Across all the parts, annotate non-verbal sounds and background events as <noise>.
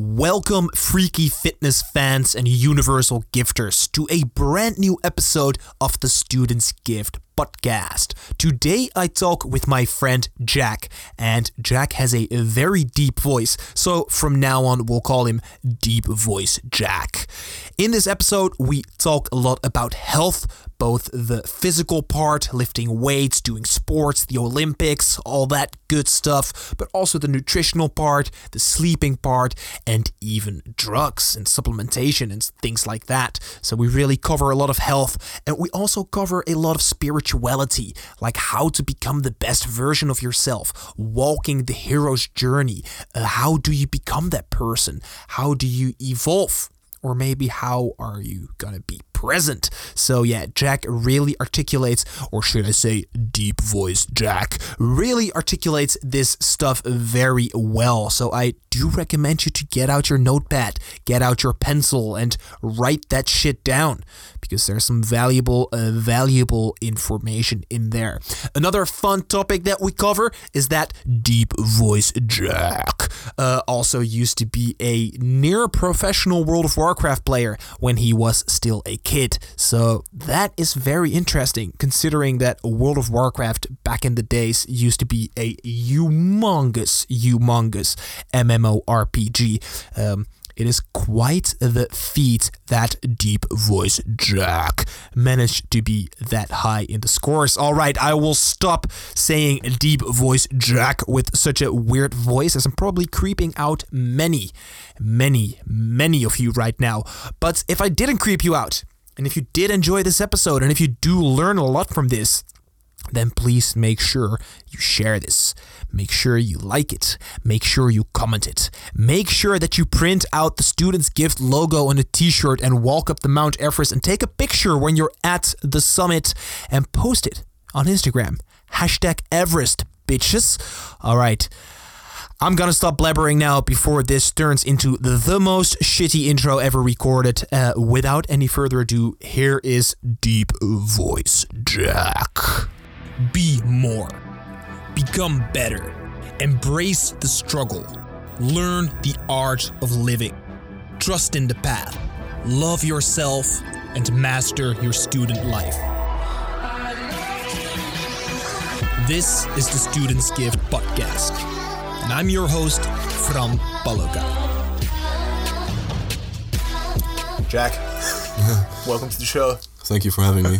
Welcome, freaky fitness fans and universal gifters, to a brand new episode of the Students Gift podcast. Today I talk with my friend Jack, and Jack has a very deep voice, so from now on we'll call him Deep Voice Jack. In this episode, we talk a lot about health, both the physical part, lifting weights, doing sports, the Olympics, all that good stuff, but also the nutritional part, the sleeping part, and even drugs and supplementation and things like that. So we really cover a lot of health, and we also cover a lot of spirituality, like how to become the best version of yourself, walking the hero's journey. Uh, how do you become that person? How do you evolve? Or maybe how are you gonna be present. So yeah, Jack really articulates, or should I say, deep voice Jack really articulates this stuff very well. So I do recommend you to get out your notepad, get out your pencil, and write that shit down because there's some valuable, uh, valuable information in there. Another fun topic that we cover is that deep voice Jack uh, also used to be a near professional World of Warcraft player when he was still a kid. So that is very interesting considering that World of Warcraft back in the days used to be a humongous, humongous MMORPG. Um, it is quite the feat that Deep Voice Jack managed to be that high in the scores. All right, I will stop saying Deep Voice Jack with such a weird voice as I'm probably creeping out many, many, many of you right now. But if I didn't creep you out, and if you did enjoy this episode, and if you do learn a lot from this, then please make sure you share this. Make sure you like it. Make sure you comment it. Make sure that you print out the Students Gift logo on a t shirt and walk up the Mount Everest and take a picture when you're at the summit and post it on Instagram. Hashtag Everest, bitches. All right. I'm gonna stop blabbering now before this turns into the, most shitty intro ever recorded. Uh, without any further ado, here is Deep Voice Jack. Be more. Become better. Embrace the struggle. Learn the art of living. Trust in the path. Love yourself and master your student life. This is the Student's Gift podcast, and I'm your host, Fran Paloka. Jack, <laughs> welcome to the show. Thank you for having me.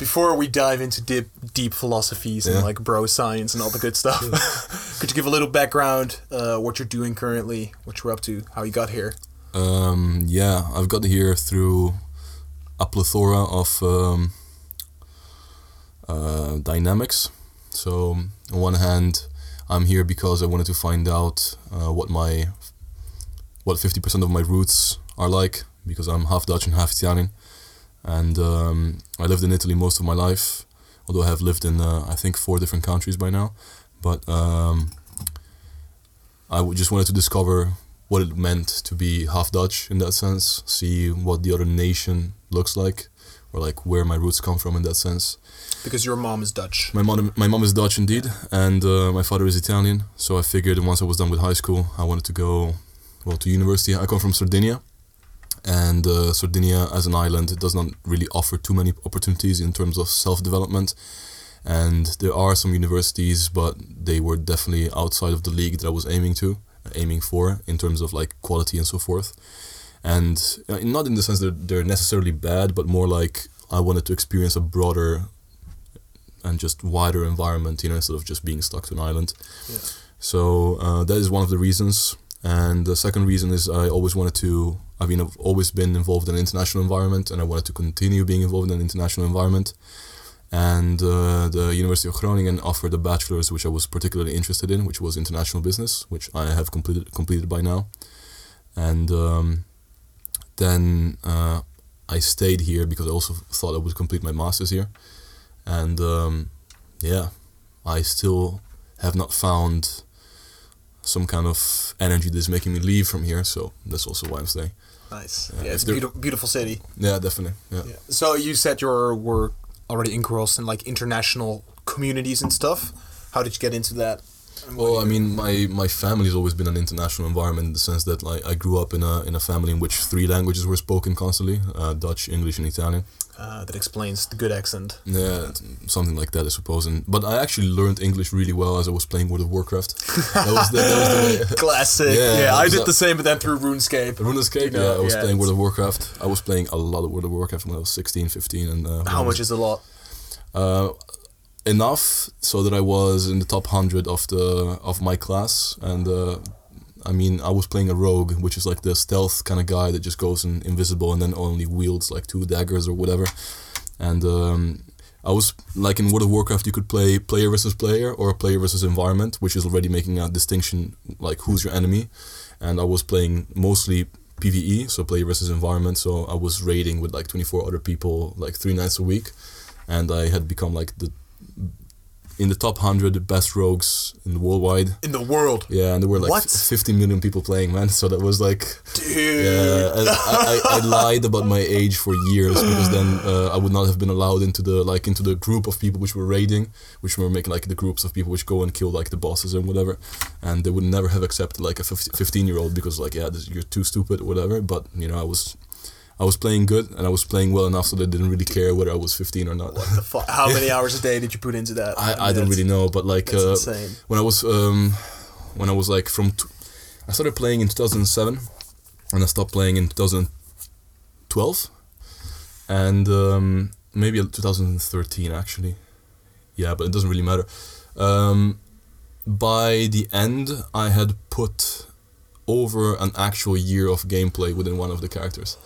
Before we dive into deep, deep philosophies and like bro science and all the good stuff, <laughs> could you give a little background, uh, what you're doing currently, what you're up to, how you got here? Um, yeah, I've got here through a plethora of um, uh, dynamics. So, on one hand, I'm here because I wanted to find out uh, what my what 50% of my roots are like because I'm half Dutch and half Italian, and um, I lived in Italy most of my life. Although I have lived in uh, I think four different countries by now, but um, I w- just wanted to discover what it meant to be half Dutch in that sense, see what the other nation looks like, or like where my roots come from in that sense. Because your mom is Dutch. My mom, my mom is Dutch indeed, and uh, my father is Italian. So I figured once I was done with high school, I wanted to go, well, to university. I come from Sardinia, and uh, Sardinia as an island does not really offer too many opportunities in terms of self-development. And there are some universities, but they were definitely outside of the league that I was aiming to, aiming for in terms of like quality and so forth. And uh, not in the sense that they're necessarily bad, but more like I wanted to experience a broader and just wider environment, you know, instead of just being stuck to an island. Yeah. So uh, that is one of the reasons. And the second reason is I always wanted to. I mean, I've always been involved in an international environment, and I wanted to continue being involved in an international environment. And uh, the University of Groningen offered a bachelor's, which I was particularly interested in, which was international business, which I have completed completed by now. And um, then uh, I stayed here because I also thought I would complete my master's here. And um, yeah, I still have not found some kind of energy that's making me leave from here. So that's also why I'm staying. Nice. Yeah, Yeah, it's a beautiful, beautiful city. Yeah, definitely. Yeah. Yeah. So you said you were already engrossed in like international communities and stuff. How did you get into that? Well, I mean, my my family's always been an international environment in the sense that like I grew up in a in a family in which three languages were spoken constantly: uh, Dutch, English, and Italian. Uh, that explains the good accent. Yeah, something like that, I suppose. And but I actually learned English really well as I was playing World of Warcraft. That was the, that was the. <laughs> Classic. Yeah, Yeah, I did I- the same, but then through RuneScape. RuneScape, You know, yeah, I was yeah, playing World of Warcraft. I was playing a lot of World of Warcraft when I was 16, 15. And, uh, How much is a lot? uh, enough so that I was in the top hundred of the of my class, and uh, I mean I was playing a rogue, which is like the stealth kind of guy that just goes in, invisible and then only wields like two daggers or whatever, and. Um, I was like in World of Warcraft, you could play player versus player or player versus environment, which is already making a distinction like who's your enemy. And I was playing mostly PVE, so player versus environment. So I was raiding with like 24 other people like three nights a week and I had become like the in the top hundred best rogues in the worldwide. In the world. Yeah, and there were like What? 50 million people playing, man. So that was like, Dude. yeah, I, I, I <laughs> lied about my age for years because then uh, I would not have been allowed into the like into the group of people which were raiding, which were making like the groups of people which go and kill like the bosses and whatever, and they would never have accepted like a 15 year old because like yeah, this, you're too stupid or whatever. But you know, I was. I was playing good and I was playing well enough so they didn't really care whether I was 15 or not. What the fuck? How many <laughs> hours a day did you put into that? I, I mean, don't really know, but like uh, when I was um, when I was like from, t- I started playing in 2007, and I stopped playing in 2012, and um, maybe 2013 actually. Yeah, but it doesn't really matter. Um, by the end, I had put over an actual year of gameplay within one of the characters.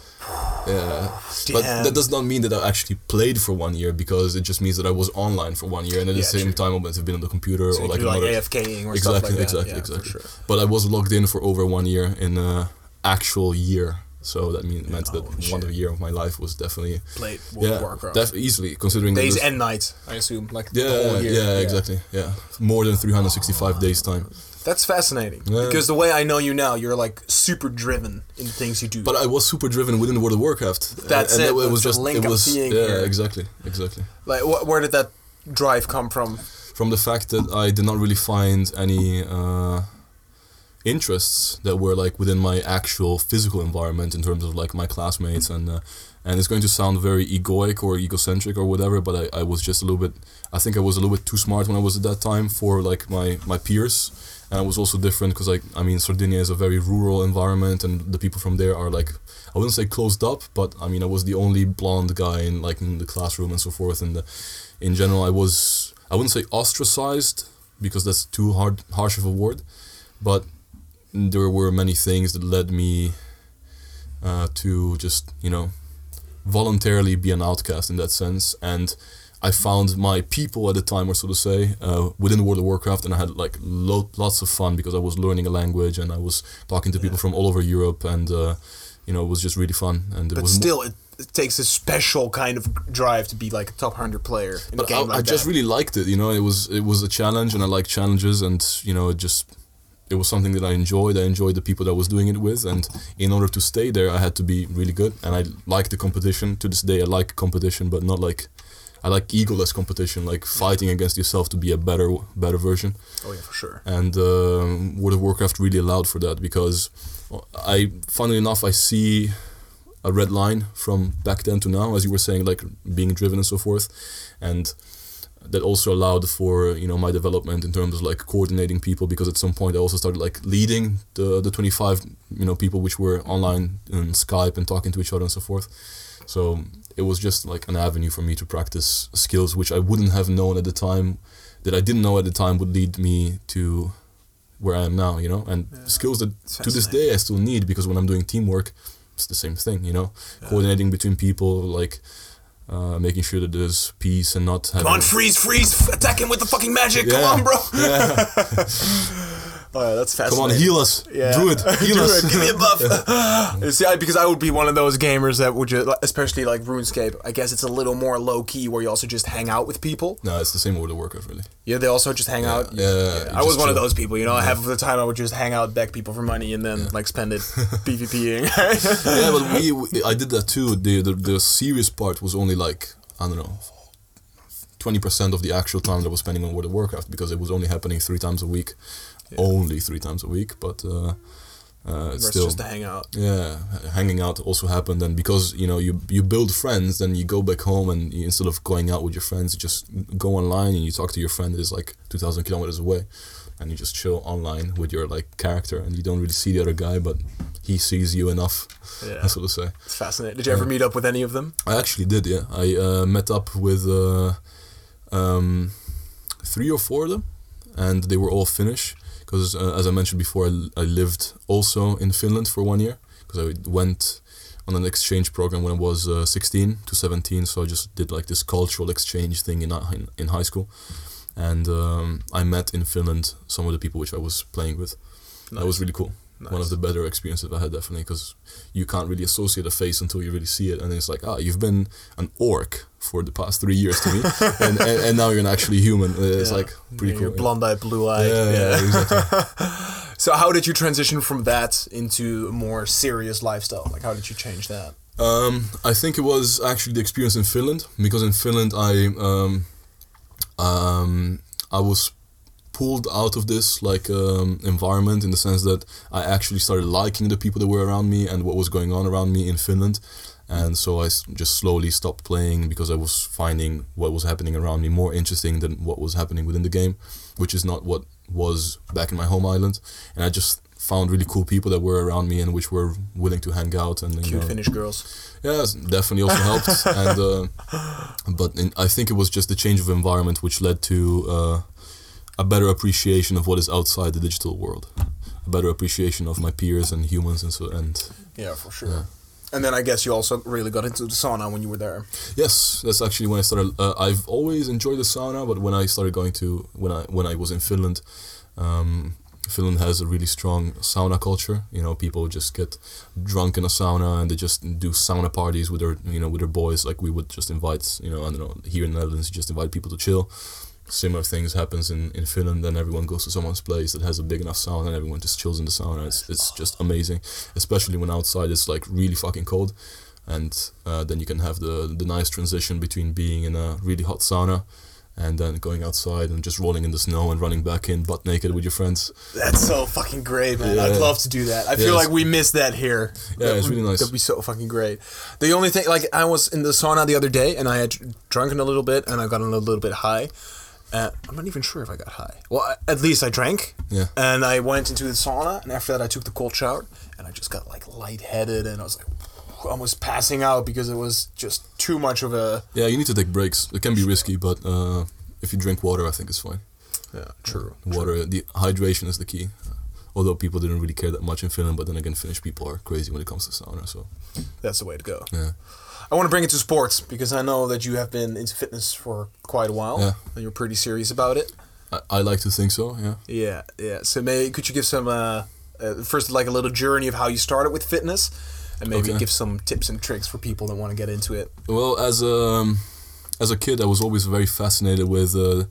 Yeah, but that does not mean that I actually played for one year because it just means that I was online for one year, and at the same true. time I might have been on the computer So or like another. AFKing or exactly, stuff like that. exactly, yeah, exactly. Sure. But I was logged in for over one year in uh, actual year, so that mean, meant that Holy one shit. year of my life was definitely Played World yeah, of Warcraft. def- easily considering Days and nights, I assume. Like the yeah, whole year. yeah, exactly, yeah, more than 365 days time. That's fascinating. Yeah. Because the way I know you now, you're like super driven in things you do. But I was super driven within the World of Warcraft. That's and it, It, was just link it was yeah, here. exactly, exactly. like, wh- where did that drive come from? From the fact that I did not really find any uh, interests that were like within my actual physical environment in terms of like my classmates and uh, and it's going to sound very egoic or egocentric or whatever, but I, I was just a little bit. I think I was a little bit too smart when I was at that time for like my my peers. And it was also different because like I mean Sardinia is a very rural environment and the people from there are like I wouldn't say closed up, but I mean I was the only blonde guy in like in the classroom and so forth. And uh, in general, I was I wouldn't say ostracized because that's too hard harsh of a word, but there were many things that led me uh, to just you know voluntarily be an outcast in that sense and I found my people at the time, or so to say, uh, within World of Warcraft, and I had like lo- lots of fun because I was learning a language and I was talking to people from all over Europe, and uh, you know it was just really fun. And it But was mo- still, it, it takes a special kind of drive to be like a top 100 player in but a game I, like I just really liked it. You know, it was it was a challenge, and I like challenges, and you know, it just it was something that I enjoyed. I enjoyed the people that I was doing it with, and in order to stay there, I had to be really good. And I like the competition. To this day, I like competition, but not like I like egoless competition, like fighting against yourself to be a better better version. oh, yeah, for sure. And um, World of Warcraft really allowed for that because I, funnily enough, I see a red line from back then to now, as you were saying, like being driven and so forth, and that also allowed for you know my development in terms of like coordinating people because at some point I also started like leading the the 25 you know people which were online in Skype and talking to each other and so forth. So it was just like an avenue for me to practice skills which I wouldn't have known at the time that I didn't know at the time would lead me to where I am now, you know, and skills that It's to this day I still need because when I'm doing teamwork, it's the same thing, you know, coordinating between people, like uh, making sure that there's peace and not. Come on, freeze, freeze, attack him with the fucking magic. Come on, bro. <laughs> Yeah. Oh, yeah, that's fascinating. Come on, heal us, Yeah. Druid, <laughs> heal Druid, us. give me a <laughs> buff. <laughs> See, I, because I would be one of those gamers that would just, especially like RuneScape. I guess it's a little more low key where you also just hang out with people. no, it's the same World of Warcraft, really. Yeah, they also just hang out. yeah, you I was one of those people. You know, half of the time I would just hang out, beg people for money, and then like spend it PvPing. yeah, but we, we I did that too. The, the the serious part was only like I don't know, twenty percent of the actual time that I was spending on World of Warcraft because it was only happening three times a week, only three times a week. But uh, uh, still just to hang out. yeah, hanging out also happened, and because you know you you build friends, then you go back home and you, instead of going out with your friends, you just go online and you talk to your friend that is like two thousand kilometers away, and you just chill online with your like character, and you don't really see the other guy, but he sees you enough. Yeah. That's what to say. It's fascinating. Did you ever meet up with any of them? I actually did, yeah. I uh, met up with uh, um, three or four of them, and they were all Finnish. Because, uh, as I mentioned before, I, I lived also in Finland for one year. Because I went on an exchange program when I was uh, 16 to 17. So I just did like this cultural exchange thing in, uh, in, in high school. And um, I met in Finland some of the people which I was playing with. That was really cool. One of the better experiences I had, definitely, because you can't really associate a face until you really see it, and it's like, ah, you've been an orc for the past three years to me, <laughs> and, and, and now you're an actually human. Uh, It's Yeah. like pretty You're cool. blonde eyed, blue eyed. Yeah, yeah, exactly. <laughs> So how did you transition from that into a more serious lifestyle? Like how did you change that? Um, I think it was actually the experience in Finland because in Finland I um, um, I was pulled out of this like um, environment in the sense that I actually started liking the people that were around me and what was going on around me in Finland. And so I just slowly stopped playing because I was finding what was happening around me more interesting than what was happening within the game, which is not what was back in my home island. And I just found really cool people that were around me and which were willing to hang out and you Cute know, Finnish girls. yeah, definitely also helped. <laughs> and uh, but in, I think it was just the change of environment which led to uh, a better appreciation of what is outside the digital world, a better appreciation of my peers and humans and so and Yeah, for sure. And then I guess you also really got into the sauna when you were there. yes, that's actually when I started. Uh, I've always enjoyed the sauna, but when I started going to when I when I was in Finland. Um, Finland has a really strong sauna culture. You know, people just get drunk in a sauna and they just do sauna parties with their, you know, with their boys. Like we would just invite, you know, I don't know, here in the Netherlands, you just invite people to chill. Similar things happens in, in Finland. Then everyone goes to someone's place that has a big enough sauna and everyone just chills in the sauna. It's it's just amazing, especially when outside it's like really fucking cold, and uh, then you can have the the nice transition between being in a really hot sauna. And then going outside and just rolling in the snow and running back in butt naked with your friends. That's so fucking great, man. Yeah. I'd love to do that. I feel like we missed that here. Yeah, That it's would- really nice. That'd be so fucking great. The only thing, like, I was in the sauna the other day and I had drunken a little bit and I got a little bit high. Uh, I'm not even sure if I got high. Well, at least I drank. Yeah. And I went into the sauna and after that I took the cold shower and I just got like lightheaded and I was like almost passing out because it was just too much of a. Yeah, you need to take breaks. It can be risky, but uh, if you drink water, I think it's fine. Yeah, true. Water, the hydration is the key. Although people didn't really care that much in Finland, but then again, Finnish people are crazy when it comes to sauna. So That's the way to go. yeah, I want to bring it to sports because I know that you have been into fitness for quite a while. Yeah. And you're pretty serious about it. I, I like to think so. Yeah. Yeah, yeah. So may, could you give some uh, uh, first like a little journey of how you started with fitness, and maybe Okay. give some tips and tricks for people that want to get into it. Well, as a um, as a kid, I was always very fascinated with uh,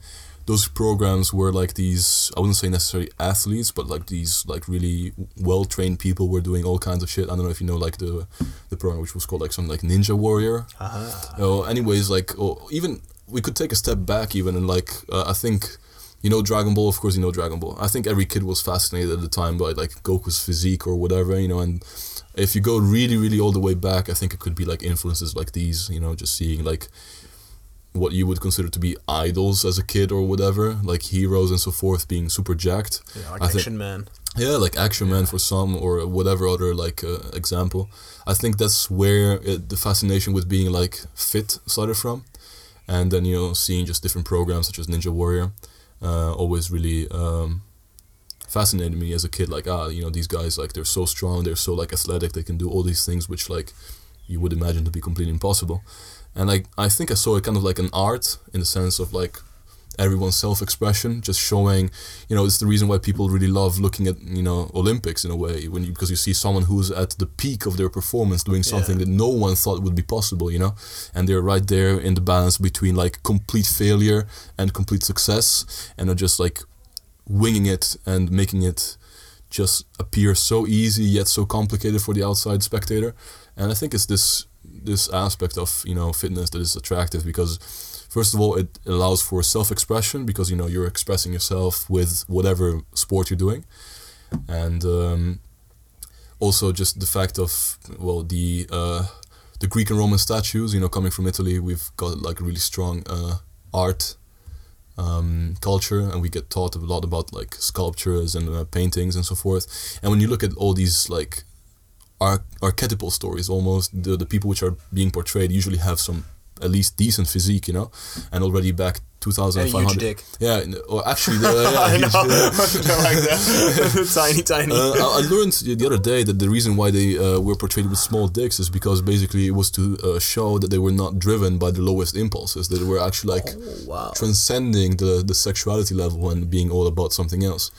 those programs were like these I wouldn't say necessarily athletes, but like these like really well trained people were doing all kinds of shit. I don't know if you know like the the program which was called like something like Ninja Warrior. Uh-huh. Oh, anyways, like or even we could take a step back even and like uh, I think you know Dragon Ball. Of course, you know Dragon Ball. I think every kid was fascinated at the time by like Goku's physique or whatever, you know. And if you go really, really all the way back, I think it could be like influences like these, you know, just seeing like what you would consider to be idols as a kid or whatever, like heroes and so forth, being super jacked. Yeah, like I Action Man. yeah, like Action Man for some, or whatever other like uh, example. I think that's where it, the fascination with being like fit started from, and then you know seeing just different programs such as Ninja Warrior, uh, always really um, fascinated me as a kid. Like ah, you know these guys like they're so strong, they're so like athletic, they can do all these things which like you would imagine to be completely impossible, and like I think I saw it kind of like an art in the sense of like everyone's self-expression just showing you know it's the reason why people really love looking at you know olympics in a way when you because you see someone who's at the peak of their performance doing something Yeah. that no one thought would be possible you know and they're right there in the balance between like complete failure and complete success and are just like winging it and making it just appear so easy yet so complicated for the outside spectator and i think it's this this aspect of you know fitness that is attractive because First of all, it allows for self-expression because you know you're expressing yourself with whatever sport you're doing, and um, also just the fact of well the uh, the Greek and Roman statues. You know, coming from Italy, we've got like really strong uh, art um, culture, and we get taught a lot about like sculptures and uh, paintings and so forth. And when you look at all these like arch- archetypal stories, almost the the people which are being portrayed usually have some at least decent physique, you know, and already back And a huge 2,500. dick. Yeah, or actually, <laughs> the, yeah, I huge- know. <laughs> like that. <laughs> tiny, tiny. uh, I I learned the other day that the reason why they uh, were portrayed with small dicks is because basically it was to uh, show that they were not driven by the lowest impulses. That they were actually like oh, wow. transcending the the sexuality level and being all about something else.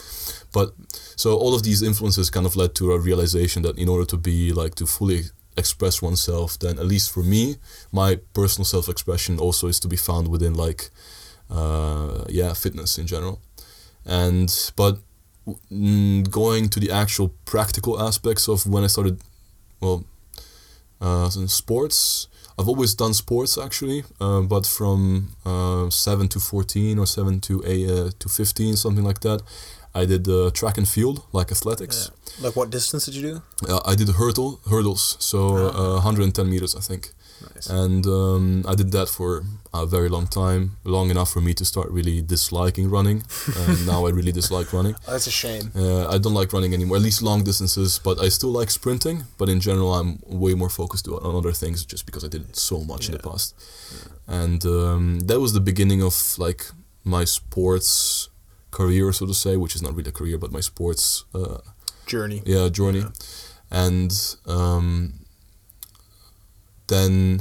But so all of these influences kind of led to a realization that in order to be like to fully express oneself, then at least for me, my personal self-expression also is to be found within like uh, yeah fitness in general. And but going to the actual practical aspects of when I started, well, uh, sports. I've always done sports actually, uh, but from uh, seven to fourteen or seven to a uh, to fifteen, something like that. I did uh, track and field, like athletics. Yeah. Like what distance did you do? Uh, I did hurdle hurdles, so uh, 110 meters, I think. Nice. And um, I did that for a very long time, long enough for me to start really disliking running. and now I really dislike running. <laughs> Oh, that's a shame. Uh, I don't like running anymore, at least long distances, but I still like sprinting. But in general, I'm way more focused on on other things just because I did it so much in the past. Yeah. past. And um, that was the beginning of like my sports career, so to say, which is not really a career, but my sports uh, Journey. yeah journey. Yeah. And um, then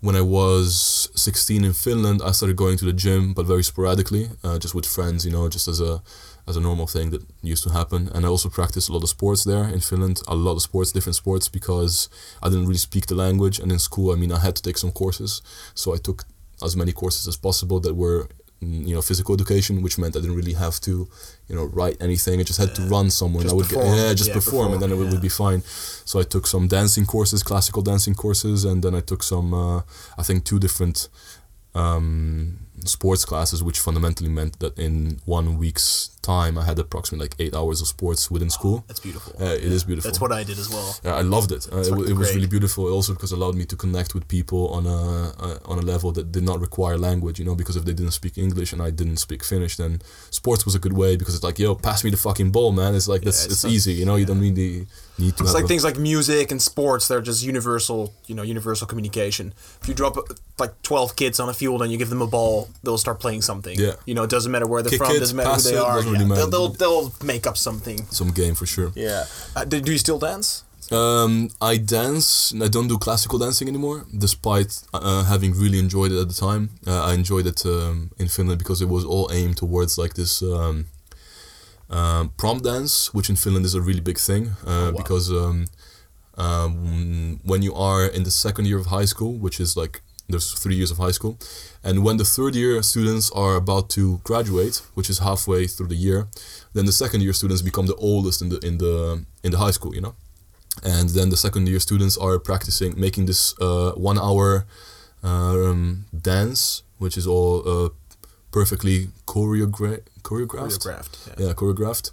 when I was 16 in Finland, I started going to the gym, but very sporadically, uh, just with friends, you know, just as a as a normal thing that used to happen. And I also practiced a lot of sports there in Finland, a lot of sports, different sports, because I didn't really speak the language. And in school, I mean, I had to take some courses, so I took as many courses as possible that were you know physical education which meant i didn't really have to you know write anything. I just had to run somewhere Just and i would perform. get yeah just Yeah, perform, and then it would, would be fine. So i took some dancing courses classical dancing courses and then i took some uh, i think two different um, sports classes which fundamentally meant that in one week's time i had approximately like eight hours of sports within school That's beautiful. uh, it is beautiful That's what I did as well. yeah, I loved it. Uh, it, fucking it was really beautiful. Also because it allowed me to connect with people on a uh, on a level that did not require language. You know, because if they didn't speak English and I didn't speak Finnish, then sports was a good way because it's like, yo, pass me the fucking ball, man. It's like that's it's it's, not- easy. You know, you don't really need to. It's like a- things like music and sports. They're just universal, you know, universal communication. If you drop uh, like twelve kids on a field and you give them a ball, they'll start playing something. Yeah. You know, it doesn't matter where they're Kick from. it, doesn't matter who they it, are. really yeah. They'll, they'll they'll make up something. some game for sure. Yeah. Uh, do, do you still dance? Um, I dance. I don't do classical dancing anymore, despite uh, having really enjoyed it at the time. Uh, I enjoyed it um, in Finland because it was all aimed towards like this um, um, prom dance, which in Finland is a really big thing. Uh, wow. Because um, um, when you are in the second year of high school, which is like there's three years of high school, and when the third year students are about to graduate, which is halfway through the year, then the second year students become the oldest in the in the in the high school, you know and then the second year students are practicing making this uh, one hour um, dance which is all uh, perfectly choreogra- choreographed Choreographed. Yeah. yeah choreographed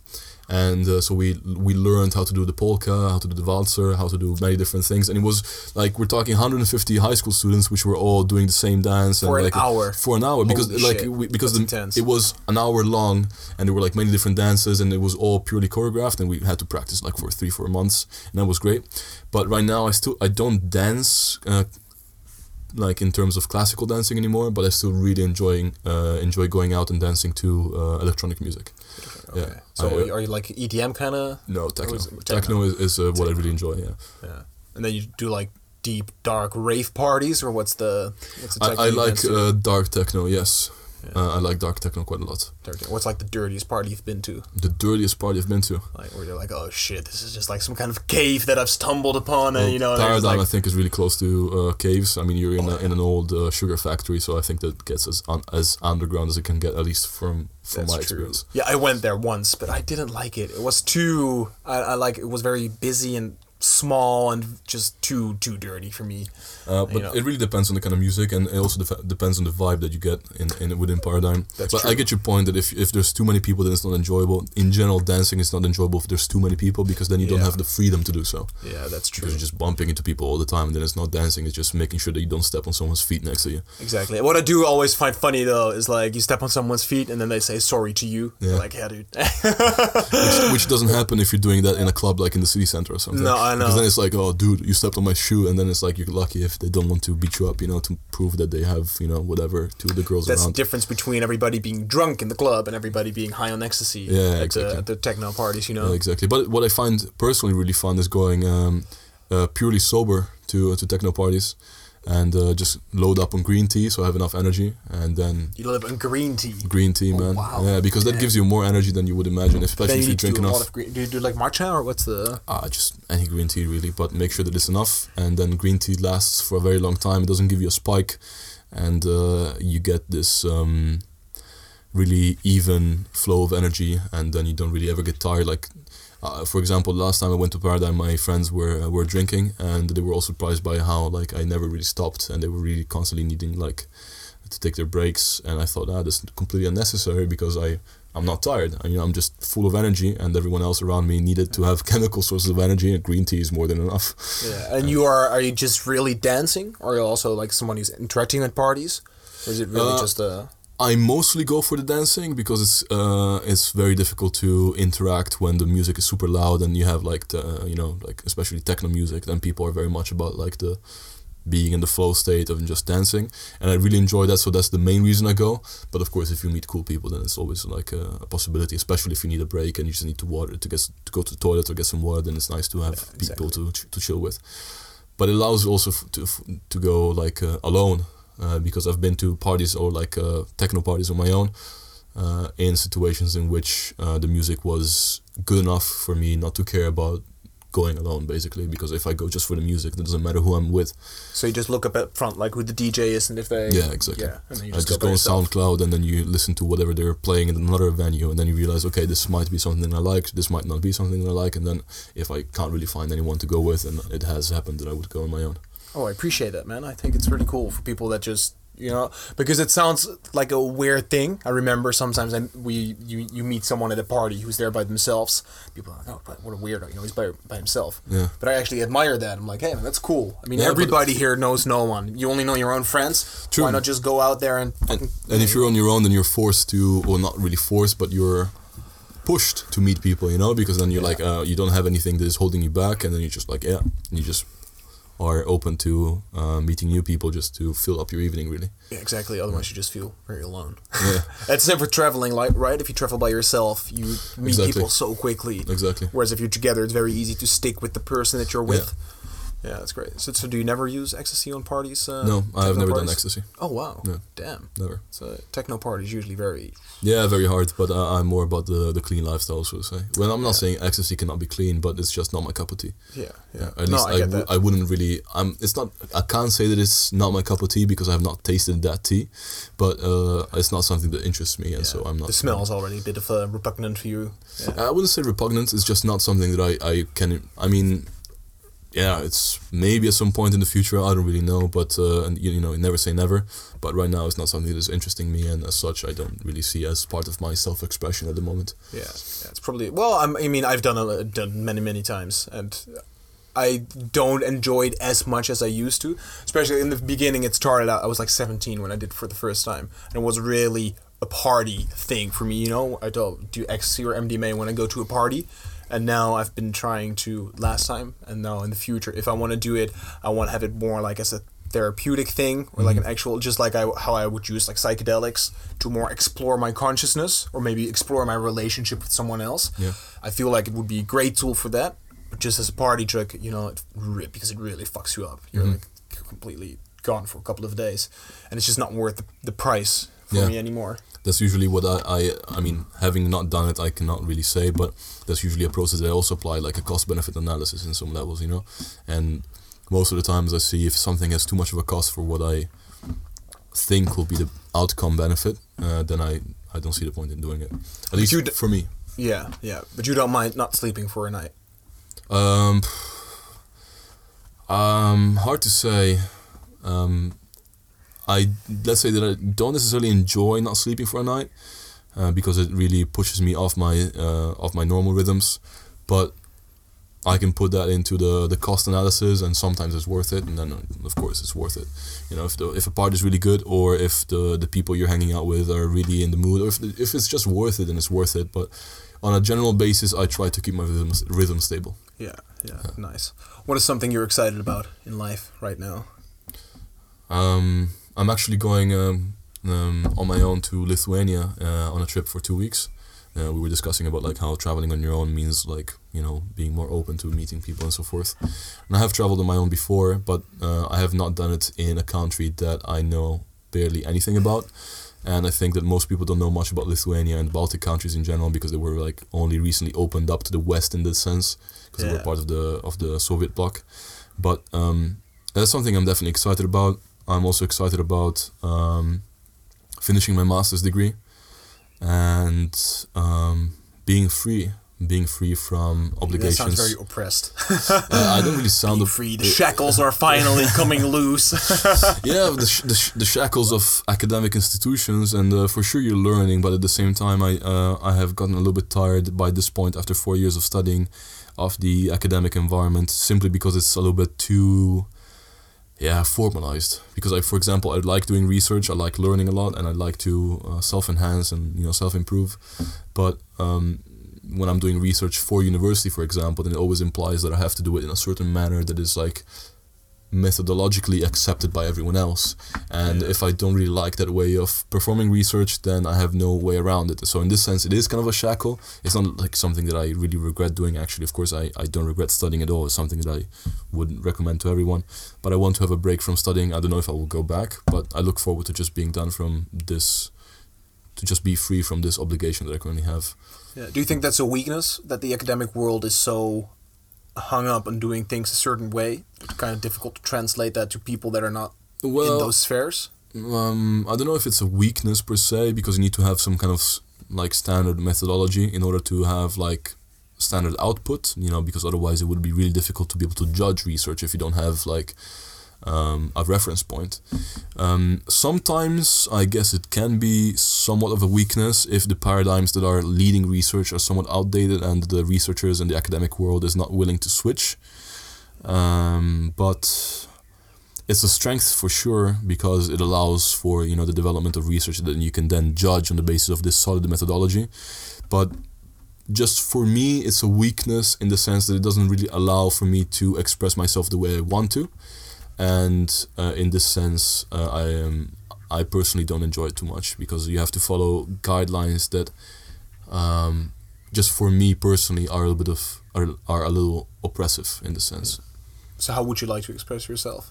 and uh, so we we learned how to do the polka how to do the waltzer how to do many different things. And it was like we're talking 150 high school students which were all doing the same dance For and an like hour. for an hour. Because Holy like we, because the, it was an hour long and there were like many different dances and it was all purely choreographed and we had to practice like for three four months and that was great. But right now i still i don't dance uh, like in terms of classical dancing anymore but i still really enjoying uh, enjoy going out and dancing to uh, electronic music Okay. yeah So I, uh, are you like EDM kind of? no techno techno, techno? is, is uh, what i really enjoy yeah Yeah. And then you do like deep dark rave parties, or what's the what's the i, I like uh, dark techno yes uh, i like dark techno quite a lot Dirty- What's like the dirtiest party you've been to? the dirtiest party i've been to Like where you're like, oh shit, this is just like some kind of cave that I've stumbled upon, and you know, Paradigm, I think, is really close to uh, caves. I mean, you're in, Oh, a, in an old uh, sugar factory, so I think that gets as un- as underground as it can get, at least from from that's my true. experience. Yeah, I went there once, but I didn't like it. It was too. I, I like it was very busy and small and just too too dirty for me. Uh, but know. it really depends on the kind of music, and it also def- depends on the vibe that you get in, in within Paradigm. That's but true. I get your point that if, if there's too many people, then it's not enjoyable. In general, dancing is not enjoyable if there's too many people because then you don't have the freedom to do so. Yeah, that's true. Because you're just bumping into people all the time, and then it's not dancing. It's just making sure that you don't step on someone's feet next to you. Exactly. What I do always find funny though is like you step on someone's feet and then they say sorry to you. Yeah. Like, yeah, dude. <laughs> which, which doesn't happen if you're doing that in a club like in the city center or something. No, I Because know. then it's like, oh, dude, you stepped on my shoe, and then it's like you're lucky if they don't want to beat you up, you know, to prove that they have, you know, whatever to the girls That's the difference between everybody being drunk in the club and everybody being high on ecstasy Yeah, at, exactly. the, at the techno parties, you know? Yeah, exactly. But what I find personally really fun is going um, uh, purely sober to uh, to techno parties, and uh, just load up on green tea, so I have enough energy, and then You live on green tea. green tea, man. Oh, wow. Yeah, because that gives you more energy than you would imagine, especially if you drink enough. lot of green. Do you do like matcha or what's the? Ah, just any green tea really, but make sure that it's enough. And then green tea lasts for a very long time. It doesn't give you a spike, and uh, you get this um, really even flow of energy, and then you don't really ever get tired. Like, uh, for example, last time I went to Paradigm, my friends were uh, were drinking, and they were all surprised by how like I never really stopped, and they were really constantly needing like to take their breaks. And I thought, ah, that's completely unnecessary because I I'm not tired. I, you know, I'm just full of energy, and everyone else around me needed to have <laughs> chemical sources of energy, and green tea is more than enough. Yeah. And you are are you just really dancing, or are you also like someone who's interacting at parties, or is it really Uh, just a? I mostly go for the dancing because it's uh, it's very difficult to interact when the music is super loud and you have like the you know like especially techno music. Then people are very much about like the being in the flow state of just dancing, and I really enjoy that. So that's the main reason I go. But of course, if you meet cool people, then it's always like a, a possibility. Especially if you need a break and you just need to water to get to go to the toilet or get some water, then it's nice to have Yeah, people to to chill with. But it allows you also to to go like uh, alone uh, because I've been to parties or like uh, techno parties on my own uh, in situations in which uh, the music was good enough for me not to care about going alone basically because if I go just for the music it doesn't matter who I'm with So you just look up at front, like who the DJ is, and if they. yeah exactly Yeah, and then you I just, just go, go on. SoundCloud and then you listen to whatever they're playing in another venue and then you realize okay this might be something I like this might not be something I like and then if I can't really find anyone to go with and it has happened that I would go on my own Oh, I appreciate that, man. I think it's really cool for people that just you know because it sounds like a weird thing. I remember sometimes I, we you you meet someone at a party who's there by themselves. People are like, oh, but what a weirdo, you know, he's by by himself. Yeah. But I actually admire that. I'm like, hey, man, that's cool. I mean, Yeah, everybody here knows no one. You only know your own friends. True. Why not just go out there and? and, and if you're on your own then you're forced to or not really forced but you're pushed to meet people you know because then you're like uh, you don't have anything that is holding you back and then you're just like yeah and you just are open to uh, meeting new people just to fill up your evening really Yeah, exactly. Otherwise, you just feel very alone. yeah <laughs> That's for traveling, like right? If you travel by yourself, you meet Exactly. people so quickly. exactly Whereas if you're together, it's very easy to stick with the person that you're with. Yeah, that's great. So, so do you never use ecstasy on parties? Uh, no i have techno never done ecstasy Oh wow! No. Damn. never So techno parties usually very. yeah very hard but uh, i'm more about the the clean lifestyle so to say well i'm not Yeah. saying ecstasy cannot be clean but it's just not my cup of tea Yeah, yeah. at no, least I I. I wouldn't really i'm it's not i can't say that it's not my cup of tea because i have not tasted that tea but uh, it's not something that interests me and Yeah. so i'm not The smell is already a bit of uh, repugnant for you. Yeah. I wouldn't say repugnant. It's just not something that I, I can. I mean, yeah, it's maybe at some point in the future. I don't really know, but uh, and you, you know, never say never. But right now, it's not something that is interesting me, and as such, I don't really see as part of my self-expression at the moment. Yeah, yeah, it's probably well. I'm, I mean, I've done a, done many, many times, and I don't enjoy it as much as I used to. Especially in the beginning, it started out. I was like 17 when I did for the first time, and it was really a party thing for me. You know, I don't do ecstasy or MDMA when I go to a party. And now I've been trying to last time, and now in the future, if I want to do it, I want to have it more like as a therapeutic thing, or like an mm-hmm. actual, just like I how I would use like psychedelics to more explore my consciousness, or maybe explore my relationship with someone else. Yeah. I feel like it would be a great tool for that. But just as a party trick, you know, it re- because it really fucks you up. You're mm-hmm. like completely gone for a couple of days, and it's just not worth the, the price for Yeah. me anymore. That's usually what I, I. I mean, having not done it, I cannot really say, but that's usually a process that I also apply, like a cost-benefit analysis in some levels, you know. And most of the times, I see if something has too much of a cost for what I think will be the outcome benefit, uh, then I, I don't see the point in doing it. At least you d- for me. Yeah, yeah. But you don't mind not sleeping for a night. Um, Um, hard to say. Um, I let's say that I don't necessarily enjoy not sleeping for a night uh, because it really pushes me off my uh, off my normal rhythms. But I can put that into the the cost analysis, and sometimes it's worth it, and then of course it's worth it. You know, if the if a part is really good, or if the the people you're hanging out with are really in the mood, or if if it's just worth it, then it's worth it. But on a general basis, I try to keep my rhythm rhythm stable. Yeah, yeah, nice. What is something you're excited about in life right now? Um, I'm actually going um, um, on my own to Lithuania uh, on a trip for two weeks. Uh, we were discussing about like how traveling on your own means like you know being more open to meeting people and so forth. And I have traveled on my own before, but uh, I have not done it in a country that I know barely anything about. And I think that most people don't know much about Lithuania and Baltic countries in general because they were like only recently opened up to the West in this sense because they were part of the of the Soviet bloc. But um, that's something I'm definitely excited about. I'm also excited about um, finishing my master's degree and um, being free, being free from That obligations. sounds very oppressed. Uh, I don't really sound Being free. The shackles are finally <laughs> coming loose. <laughs> yeah, the, sh- the, sh- the shackles of academic institutions, and uh, for sure you're learning, but at the same time, I uh, I have gotten a little bit tired by this point after four years of studying of the academic environment, simply because it's a little bit too, yeah, formalized. Because I, for example, I like doing research, I like learning a lot, and I like to uh, self-enhance and you know self-improve, but um, when I'm doing research for university, for example, then it always implies that I have to do it in a certain manner that is like methodologically accepted by everyone else. And Yeah. if I don't really like that way of performing research, then I have no way around it. So in this sense, it is kind of a shackle. It's not like something that I really regret doing. Actually, of course, I, I don't regret studying at all. It's something that I would recommend to everyone. But I want to have a break from studying. I don't know if I will go back, but I look forward to just being done from this, to just be free from this obligation that I currently have. Yeah. Do you think that's a weakness that the academic world is so hung up on doing things a certain way? It's kind of difficult to translate that to people that are not in Well, those spheres. Um, I don't know if it's a weakness per se because you need to have some kind of like standard methodology in order to have like standard output. You know, because otherwise it would be really difficult to be able to judge research if you don't have like um, a reference point. Um, sometimes I guess it can be somewhat of a weakness if the paradigms that are leading research are somewhat outdated and the researchers in the academic world is not willing to switch. Um, but it's a strength for sure because it allows for you know the development of research that you can then judge on the basis of this solid methodology but just for me it's a weakness in the sense that it doesn't really allow for me to express myself the way i want to and uh, in this sense uh, i am i personally don't enjoy it too much because you have to follow guidelines that um, just for me personally are a little bit of are, are a little oppressive in the sense So how would you like to express yourself?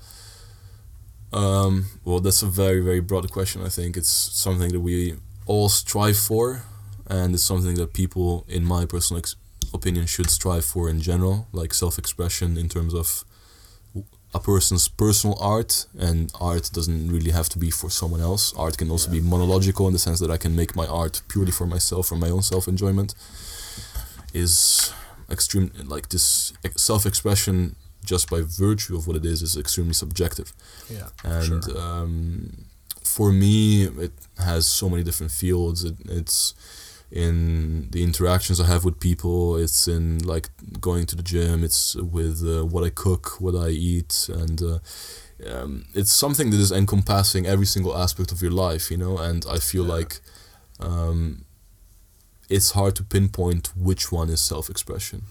Um, well, that's a very, very broad question. I think it's something that we all strive for, and it's something that people, in my personal ex- opinion, should strive for in general, like self expression in terms of a person's personal art. And art doesn't really have to be for someone else. Art can also be monological in the sense that I can make my art purely for myself, for my own self enjoyment. Is extreme, like this self expression just by virtue of what it is, is extremely subjective Yeah. and sure. um, for me it has so many different fields it, it's in the interactions i have with people it's in like going to the gym it's with uh, what i cook what i eat and uh, um, it's something that is encompassing every single aspect of your life you know and i feel Yeah. like um, it's hard to pinpoint which one is self-expression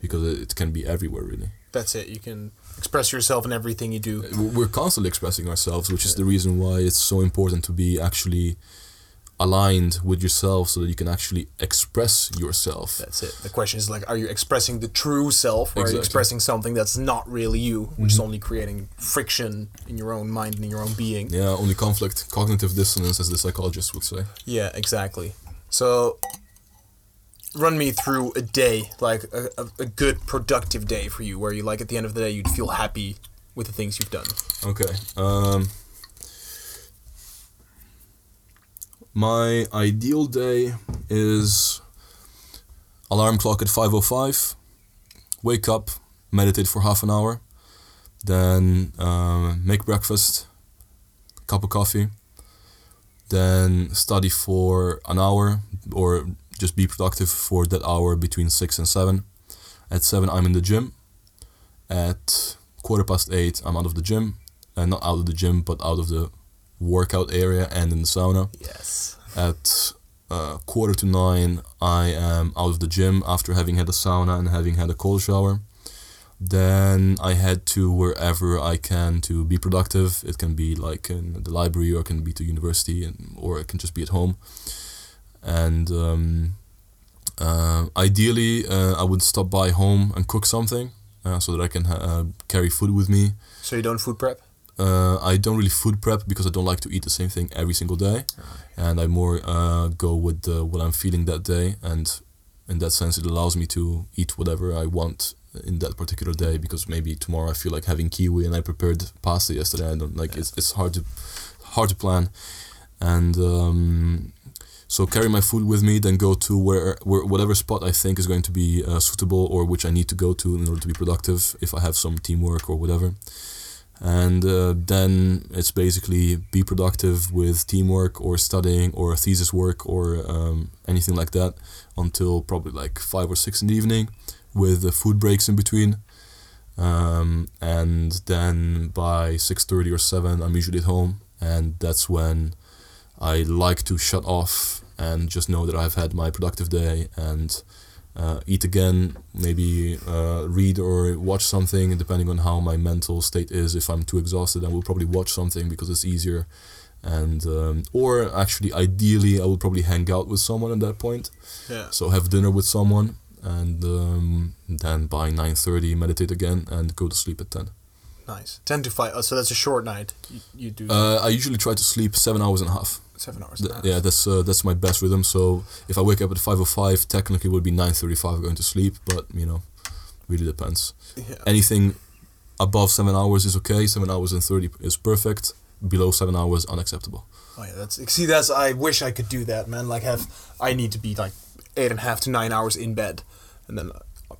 because it, it can be everywhere really That's it. You can express yourself in everything you do. we're constantly expressing ourselves, which is the reason why it's so important to be actually aligned with yourself so that you can actually express yourself. That's it. The question is like, are you expressing the true self, or are you expressing something that's not really you, which Mm-hmm. is only creating friction in your own mind and in your own being? Yeah, only conflict, cognitive dissonance, as the psychologist would say. Yeah, exactly. So, run me through a day, like a, a, a good productive day for you, where you like at the end of the day you'd feel happy with the things you've done. Okay. Um, my ideal day is alarm clock at 5.05, wake up, meditate for half an hour, then um, make breakfast, cup of coffee, then study for an hour or just be productive for that hour between six and seven. At seven, I'm in the gym. At quarter past eight, I'm out of the gym, and not out of the gym, but out of the workout area and in the sauna. Yes. At uh, quarter to nine, I am out of the gym after having had a sauna and having had a cold shower. Then I head to wherever I can to be productive. It can be like in the library, or it can be to university, and or it can just be at home. And um, uh, ideally, uh, I would stop by home and cook something uh, so that I can ha- uh, carry food with me. So you don't food prep? Uh, I don't really food prep because I don't like to eat the same thing every single day, and I more uh, go with uh, what I'm feeling that day, and in that sense, it allows me to eat whatever I want in that particular day because maybe tomorrow I feel like having kiwi and I prepared pasta yesterday. I don't like it's it's hard to hard to plan, and um, so carry my food with me, then go to where, where whatever spot I think is going to be uh, suitable or which I need to go to in order to be productive if I have some teamwork or whatever and uh, then it's basically be productive with teamwork or studying or thesis work or um, anything like that until probably like five or six in the evening with the food breaks in between. Um, and then by 6.30 or 7 i'm usually at home. And that's when i like to shut off and just know that i've had my productive day and uh, eat again, maybe uh, read or watch something, depending on how my mental state is. If I'm too exhausted, I will probably watch something because it's easier. And um, or actually, ideally, I will probably hang out with someone at that point. Yeah. So have dinner with someone, and um, then by nine thirty, meditate again and go to sleep at ten. Nice. 10 to 5. Oh, so that's a short night. You, you do Uh, I usually try to sleep seven hours and a half. Seven hours. Th- and a half. yeah, that's uh, that's my best rhythm. So if I wake up at five o five, technically it would be nine thirty five going to sleep. But you know, really depends. Yeah. Anything above seven hours is okay. Seven hours and thirty is perfect. Below seven hours, unacceptable. Oh yeah, that's see. That's I wish I could do that, man. Like have I need to be like eight and a half to nine hours in bed, and then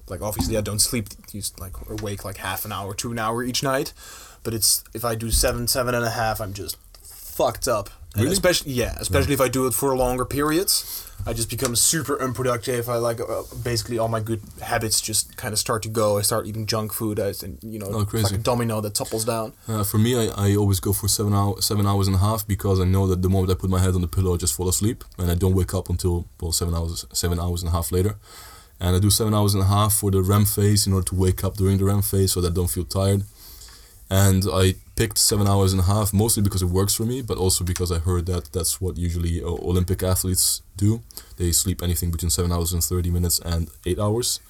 like obviously I don't sleep. Use like awake like half an hour to an hour each night, but it's if I do seven seven and a half, I'm just fucked up. Really? Especially yeah, especially if I do it for longer periods, I just become super unproductive. I like uh, basically all my good habits just kind of start to go. I start eating junk food, I, and you know, Oh, it's like a domino that topples down. Uh, for me, I, I always go for seven hour, seven hours and a half because I know that the moment I put my head on the pillow, I just fall asleep and I don't wake up until well seven hours seven hours and a half later. And I do seven hours and a half for the REM phase in order to wake up during the REM phase so that I don't feel tired. And I picked seven hours and a half mostly because it works for me, but also because I heard that that's what usually uh, Olympic athletes do. They sleep anything between seven hours and 30 minutes and eight hours.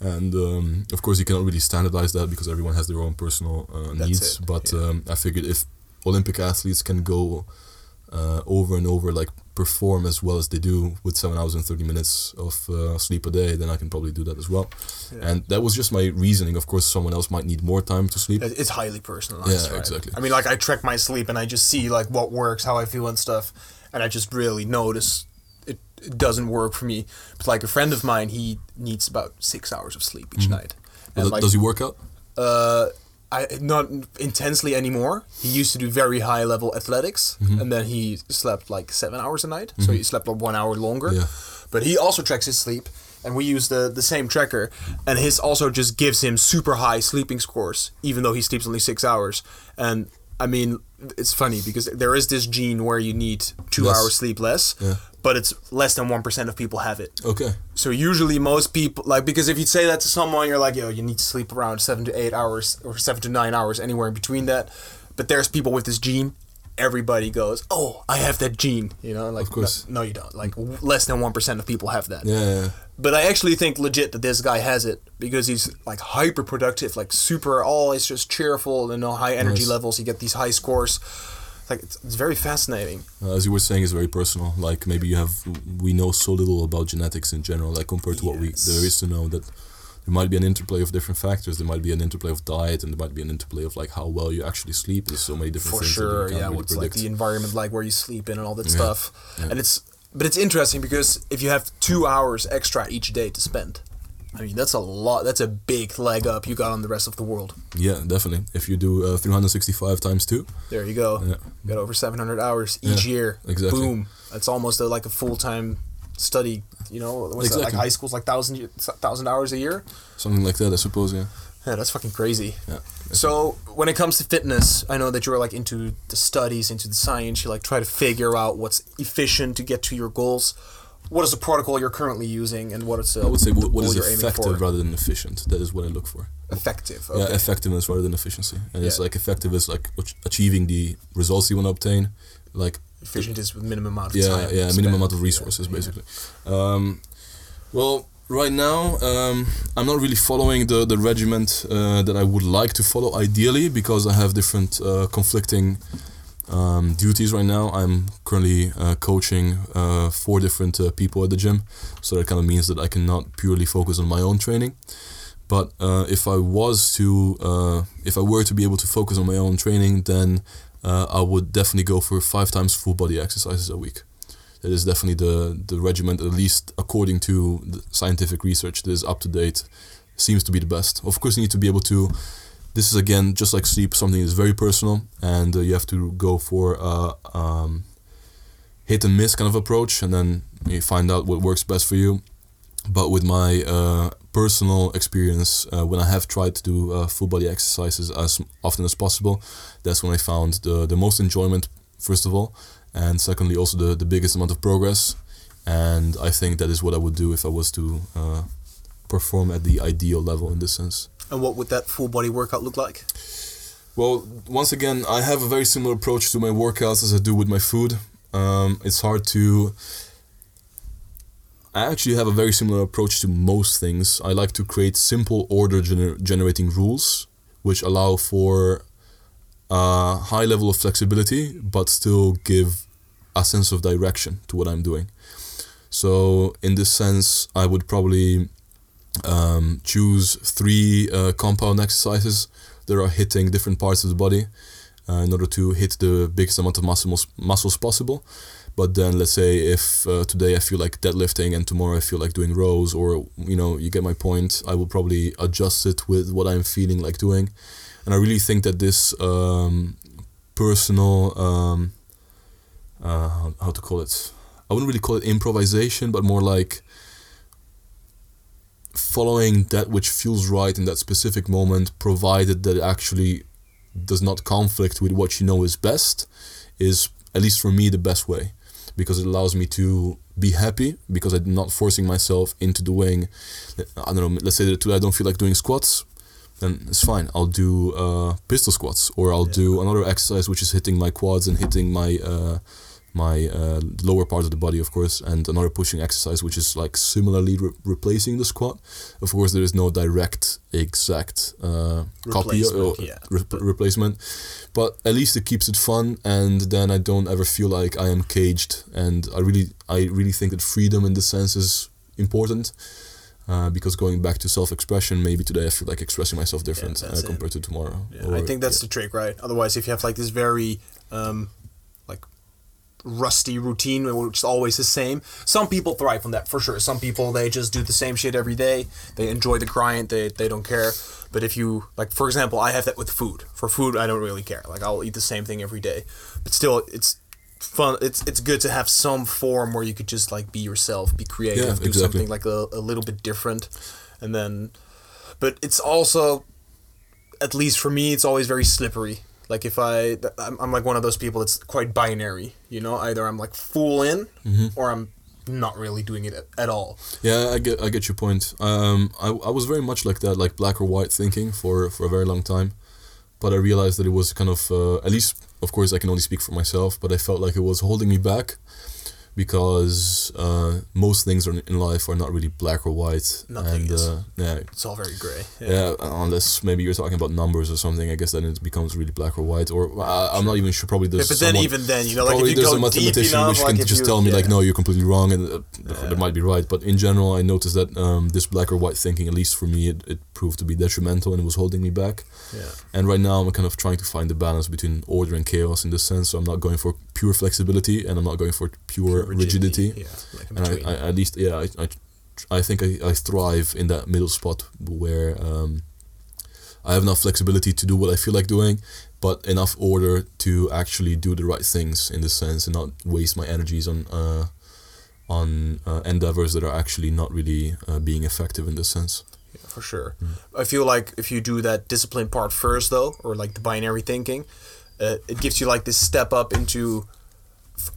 And um, of course, you cannot really standardize that because everyone has their own personal uh, needs. it, But yeah. um, I figured if Olympic athletes can go uh, over and over, like perform as well as they do with seven hours and 30 minutes of uh, sleep a day, then I can probably do that as well. Yeah. And that was just my reasoning. Of course, someone else might need more time to sleep. It's highly personalized. Yeah, right? exactly. I mean, like I track my sleep and I just see like what works, how I feel and stuff, and I just really notice it, it doesn't work for me. But like a friend of mine, he needs about six hours of sleep each night. Does, And like, does he work out? uh, I not intensely anymore. He used to do very high level athletics, Mm-hmm. and then he slept like seven hours a night. So he slept like one hour longer. Yeah. But he also tracks his sleep, and we use the the same tracker, and his also just gives him super high sleeping scores, even though he sleeps only six hours. And I mean, it's funny because there is this gene where you need two Less. hours sleep less, Yeah. But it's less than one percent of people have it. Okay. So usually most people like because if you say that to someone, you're like, yo, you need to sleep around seven to eight hours or seven to nine hours, anywhere in between that. But there's people with this gene. Everybody goes, oh, I have that gene, you know, like Of course. No, no, you don't. Like w- less than one percent of people have that. Yeah. yeah, yeah. But I actually think legit that this guy has it because he's like hyper productive, like super always just cheerful and no high energy Nice. levels. You get these high scores. Like it's, it's very fascinating. Uh, as you were saying, it's very personal. Like maybe you have, we know so little about genetics in general, like compared to what we there is to know that there might be an interplay of different factors. There might be an interplay of diet, and there might be an interplay of like how well you actually sleep. There's so many different for things that sure yeah really what's like predict. the environment like where you sleep in and all that Yeah, stuff yeah. and it's but it's interesting because if you have two hours extra each day to spend I mean, that's a lot. That's a big leg up you got on the rest of the world. Yeah, definitely. If you do uh, 365 times two, There you go. Yeah. You got over 700 hours each Yeah, year. exactly. Boom. That's almost a, like a full time study. You know, what's that, like high school's like thousand thousand hours a year. something like that, I suppose. Yeah. Yeah, that's fucking crazy. Yeah. So when it comes to fitness, I know that you're like into the studies, into the science. You like try to figure out what's efficient to get to your goals. What is the protocol you're currently using, and what is the I would say what, what is effective rather than efficient. That is what I look for. effective? Yeah, effectiveness rather than efficiency. And it's like effective is like achieving the results you want to obtain. Like Efficient is with minimum amount of yeah, time. yeah, minimum amount of resources yeah. basically. Um, well, right now um, I'm not really following the the regiment uh, that I would like to follow ideally because I have different uh, conflicting um, duties right now. I'm currently uh, coaching uh, four different uh, people at the gym, so that kind of means that I cannot purely focus on my own training. But uh, if I was to, uh, if I were to be able to focus on my own training, then uh, I would definitely go for five times full body exercises a week. That is definitely the the regiment, at least according to the scientific research that is up to date, seems to be the best. Of course, you need to be able to. This is again just like sleep, something is very personal, and uh, you have to go for a um, hit and miss kind of approach, and then you find out what works best for you. But with my uh, personal experience, uh, when I have tried to do uh, full body exercises as often as possible, that's when I found the, the most enjoyment, first of all, and secondly, also the, the biggest amount of progress. And I think that is what I would do if I was to uh, perform at the ideal level in this sense. And what would that full body workout look like? Well, once again, I have a very similar approach to my workouts as I do with my food. Um, it's hard to. I actually have a very similar approach to most things. I like to create simple order gener- generating rules which allow for a high level of flexibility but still give a sense of direction to what I'm doing. So, in this sense, I would probably um, choose three uh, compound exercises that are hitting different parts of the body uh, in order to hit the biggest amount of muscles muscles possible. But then, let's say if uh, today I feel like deadlifting and tomorrow I feel like doing rows, or you know, you get my point. I will probably adjust it with what I'm feeling like doing, and I really think that this um, personal, um, uh, how, how to call it? I wouldn't really call it improvisation, but more like following that which feels right in that specific moment, provided that it actually does not conflict with what you know is best, is at least for me the best way, because it allows me to be happy because I'm not forcing myself into doing. I don't know. Let's say that today I don't feel like doing squats, then it's fine. I'll do uh, pistol squats, or I'll do another exercise which is hitting my quads and hitting my. Uh, my uh, lower part of the body, of course, and another pushing exercise, which is like similarly re- replacing the squat. Of course, there is no direct, exact uh, copy or Replacement, yeah. re- replacement, but at least it keeps it fun, and then I don't ever feel like I am caged. And I really, I really think that freedom in this sense is important. Uh, because going back to self-expression, maybe today I feel like expressing myself different uh, that's it. compared to tomorrow. Yeah, I think that's the trick, right? Otherwise, if you have like this very, um, rusty routine which is always the same, some people thrive on that for sure. Some people they just do the same shit every day. They enjoy the grind. They they don't care. But if you like, for example, I have that with food. For food, I don't really care. Like I'll eat the same thing every day. But still, it's fun. It's it's good to have some form where you could just like be yourself, be creative, Yeah, do exactly. something like a, a little bit different, and then. But it's also at least for me, it's always very slippery. Like if I, I'm, I'm like one of those people that's quite binary. You know, either I'm like full in, Mm-hmm. or I'm not really doing it at, at all. Yeah, I get I get your point. Um, I, I was very much like that, like black or white thinking for, for a very long time, but I realized that it was kind of uh, at least, of course, I can only speak for myself, but I felt like it was holding me back because uh, most things are in life are not really black or white. Nothing and, is. Uh, yeah, It's all very gray. yeah. unless maybe you're talking about numbers or something. I guess then it becomes really black or white. Or uh, I'm not even sure. Probably there's but then someone- even then, you know, like if you go a deep mathematician enough, which like can just you, tell me like no you're completely wrong and uh, Yeah. that might be right but in general i noticed that um, this black or white thinking at least for me it, it proved to be detrimental and it was holding me back Yeah. and right now i'm kind of trying to find the balance between order and chaos in this sense so i'm not going for pure flexibility and i'm not going for pure rigidity, Yeah, like and. I, I, at least yeah I, I I think I, I thrive in that middle spot where um, I have enough flexibility to do what I feel like doing, but enough order to actually do the right things in this sense and not waste my energies on uh, on uh, endeavors that are actually not really uh, being effective in this sense. Yeah, for sure. I feel like if you do that discipline part first, though, or like the binary thinking, uh, it gives you like this step up into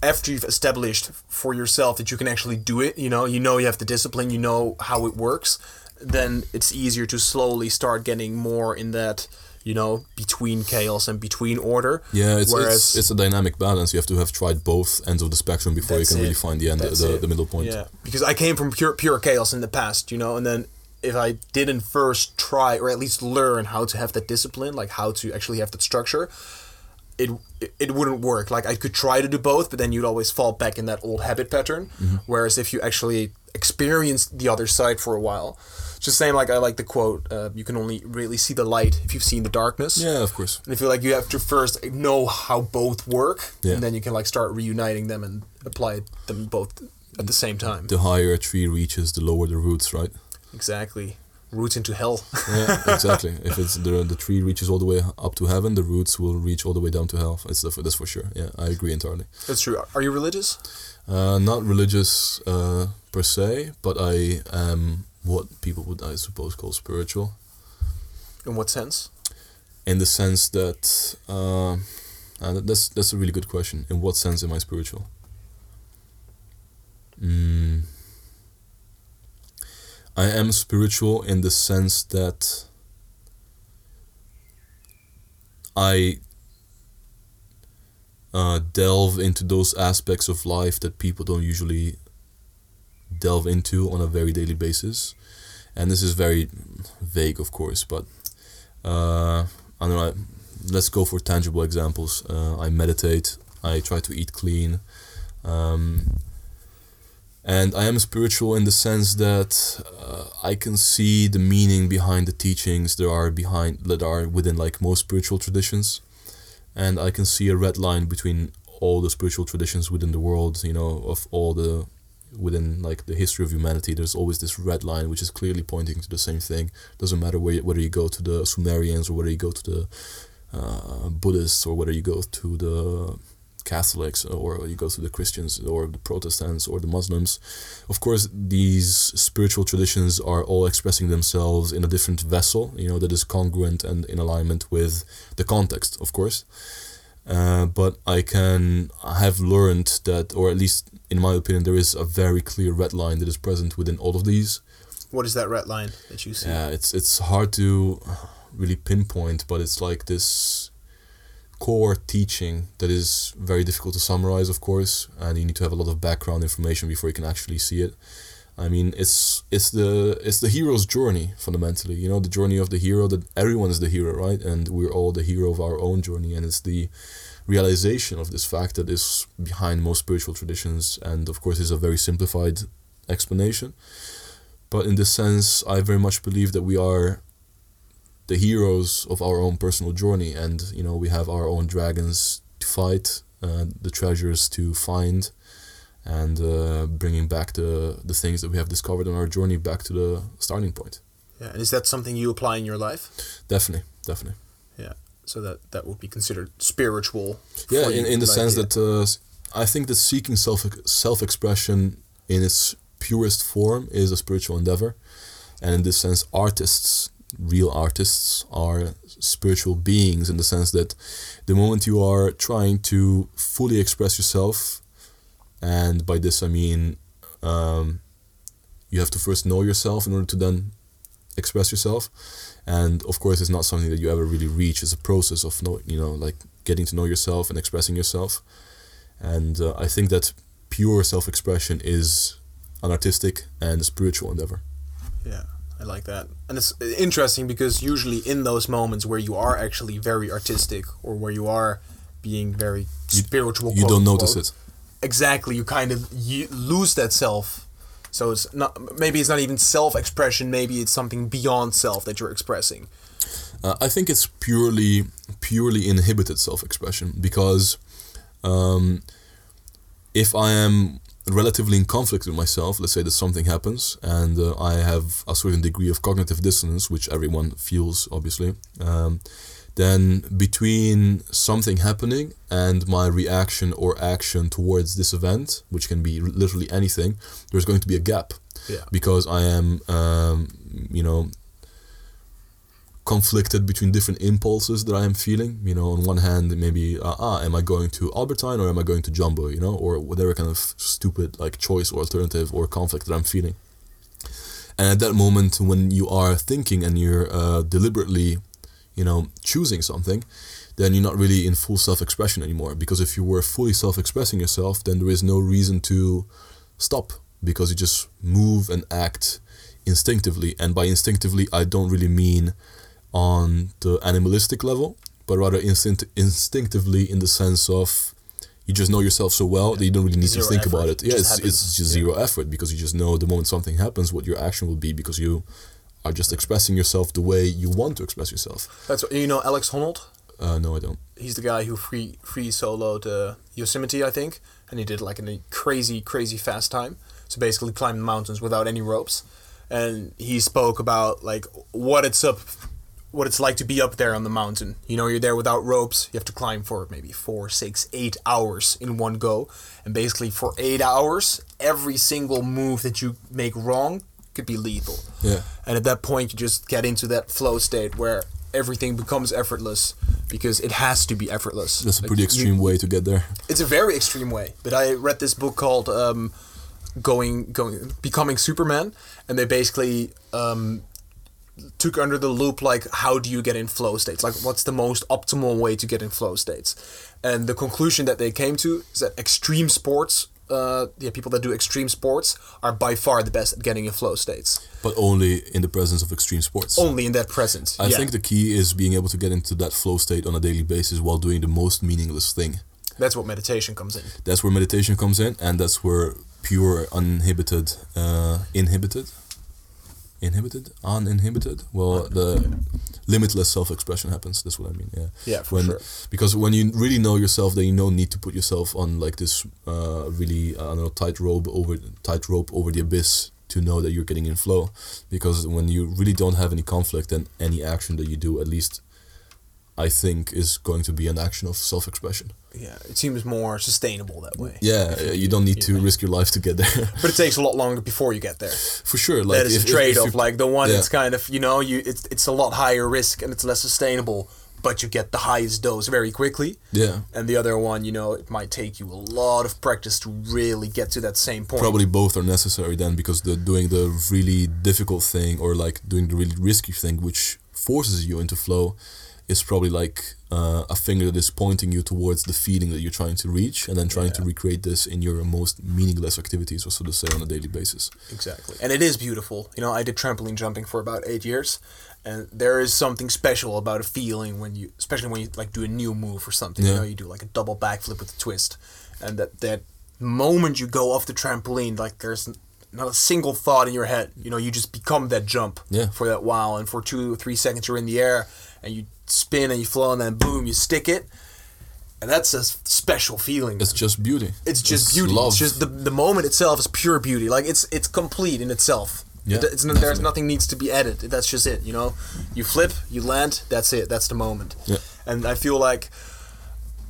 after you've established for yourself that you can actually do it. You know, you know you have the discipline, you know how it works. Then it's easier to slowly start getting more in that. You know, between chaos and between order. Yeah, it's, Whereas- it's it's a dynamic balance. You have to have tried both ends of the spectrum before you can really find the end, That's the, the middle point. Yeah, because I came from pure pure chaos in the past, you know, and then if I didn't first try or at least learn how to have that discipline, like how to actually have that structure, it it, wouldn't work. Like I could try to do both, but then you'd always fall back in that old habit pattern. Mm-hmm. Whereas if you actually experience the other side for a while, it's just saying like I like the quote, uh, you can only really see the light if you've seen the darkness. Yeah, of course. And I feel like you have to first know how both work, Yeah. and then you can like start reuniting them and apply them both at the same time. The higher a tree reaches, the lower the roots, right? Exactly. Roots into hell. <laughs> Yeah, exactly. if it's the the tree reaches all the way up to heaven, the roots will reach all the way down to hell. It's the, that's for sure. Yeah, I agree entirely. That's true. Are you religious? Uh, not religious uh, per se, but I am what people would, I suppose, call spiritual. In what sense? In the sense that, uh, uh, that's that's a really good question. In what sense am I spiritual? Mm, I am spiritual in the sense that I uh, delve into those aspects of life that people don't usually delve into on a very daily basis. And this is very vague, of course, but uh, I don't know. Let's go for tangible examples. Uh, I meditate. I try to eat clean. Um, and I am spiritual in the sense that uh, I can see the meaning behind the teachings there are behind that are within like most spiritual traditions, and I can see a red line between all the spiritual traditions within the world. You know, of all the within like the history of humanity, there's always this red line which is clearly pointing to the same thing. Doesn't matter where, whether you go to the Sumerians or whether you go to the uh, Buddhists or whether you go to the Catholics or you go to the Christians or the Protestants or the Muslims. Of course, these spiritual traditions are all expressing themselves in a different vessel, you know, that is congruent and in alignment with the context, of course. Uh, but I can I have learned that, or at least in my opinion, there is a very clear red line that is present within all of these. What is that red line that you see? Yeah, it's it's hard to really pinpoint, but it's like this core teaching that is very difficult to summarize, of course, and you need to have a lot of background information before you can actually see it. I mean, it's it's the it's the hero's journey fundamentally. You know, the journey of the hero. That everyone is the hero, right? And we're all the hero of our own journey, and it's the realization of this fact that is behind most spiritual traditions. And of course, is a very simplified explanation. But in this sense, I very much believe that we are the heroes of our own personal journey, and you know, we have our own dragons to fight, uh, the treasures to find and uh, bringing back the the things that we have discovered on our journey back to the starting point. Yeah. And is that something you apply in your life? Definitely, definitely. Yeah. So that that would be considered spiritual. Yeah, in, in the like, sense that uh, I think that seeking self self expression in its purest form is a spiritual endeavor, and in this sense, artists, real artists, are spiritual beings in the sense that the moment you are trying to fully express yourself, and by this I mean um, you have to first know yourself in order to then express yourself. And of course it's not something that you ever really reach. It's a process of know, you know like getting to know yourself and expressing yourself. And uh, i think that pure self-expression is an artistic and spiritual endeavor. Yeah, I like that. And it's interesting because usually in those moments where you are actually very artistic or where you are being very spiritual, you quote don't notice unquote, it Exactly, you kind of you lose that self. So it's not maybe it's not even self-expression. Maybe it's something beyond self that you're expressing. Uh, I think it's purely purely inhibited self-expression because um, if I am relatively in conflict with myself, let's say that something happens and uh, I have a certain degree of cognitive dissonance, which everyone feels, obviously, um, then between something happening and my reaction or action towards this event, which can be literally anything, there's going to be a gap. Yeah. Because I am, um, you know, conflicted between different impulses that I am feeling. You know, on one hand, maybe uh, ah, am I going to Albert Heijn or am I going to Jumbo? You know, or whatever kind of stupid like choice or alternative or conflict that I'm feeling. And at that moment, when you are thinking and you're uh, deliberately, you know, choosing something, then you're not really in full self-expression anymore. Because if you were fully self-expressing yourself, then there is no reason to stop because you just move and act instinctively. And by instinctively, I don't really mean on the animalistic level, but rather instinct- instinctively in the sense of you just know yourself so well that you don't really need Zero to think effort. about it. Yeah, it's, it's just zero effort because you just know the moment something happens what your action will be because you are just expressing yourself the way you want to express yourself. That's what, you know Alex Honnold. Uh, no, I don't. He's the guy who free free soloed uh, Yosemite, I think, and he did like in a crazy crazy fast time. So basically, climbed mountains without any ropes, and he spoke about like what it's up, what it's like to be up there on the mountain. You know, you're there without ropes. You have to climb for maybe four, six, eight hours in one go, and basically for eight hours, every single move that you make wrong could be lethal. Yeah. And at that point, you just get into that flow state where everything becomes effortless because it has to be effortless. That's a Like, pretty you- extreme way to get there. it's a very extreme way. But I read this book called um, "Going Going Becoming Superman," and they basically um, took under the loop like how do you get in flow states? Like what's the most optimal way to get in flow states? And the conclusion that they came to is that extreme sports. Uh, yeah, people that do extreme sports are by far the best at getting in flow states. But only in the presence of extreme sports. Only in that presence. I yeah. think the key is being able to get into that flow state on a daily basis while doing the most meaningless thing. that's what meditation comes in. That's where meditation comes in, and that's where pure, uninhibited, uh, inhibited, inhibited, uninhibited. Well, the limitless self-expression happens. That's what I mean. Yeah. Yeah, for when, sure. Because when you really know yourself, then you don't need to put yourself on like this uh, really I don't know tight rope over tight rope over the abyss to know that you're getting in flow. Because when you really don't have any conflict, then any action that you do, at least I think, is going to be an action of self-expression. Yeah, it seems more sustainable that way. Yeah, uh, you don't need to risk your life to get there. <laughs> But it takes a lot longer before you get there. For sure, like that is if- a trade off. Like the one yeah. that's kind of you know you it's it's a lot higher risk and it's less sustainable, but you get the highest dose very quickly. yeah, And the other one, you know, it might take you a lot of practice to really get to that same point. probably both are necessary then because the doing the really difficult thing or like doing the really risky thing, which forces you into flow, is probably like uh, a finger that is pointing you towards the feeling that you're trying to reach, and then trying to recreate this in your most meaningless activities, or so to say, on a daily basis. Exactly. And it is beautiful. You know, I did trampoline jumping for about eight years, and there is something special about a feeling when you, especially when you like do a new move or something. yeah. You know, you do like a double backflip with a twist, and that that moment you go off the trampoline, like there's not a single thought in your head. You know, you just become that jump Yeah. for that while, and for two or three seconds you're in the air, and you spin and you flow, and then boom, you stick it. And that's a special feeling. It's just beauty. It's just It's beauty. love. It's just the, the moment itself is pure beauty. Like it's it's complete in itself. Yeah, It- it's n- there's nothing needs to be added. That's just it. You know, you flip, you land. That's it. That's the moment. Yeah. And I feel like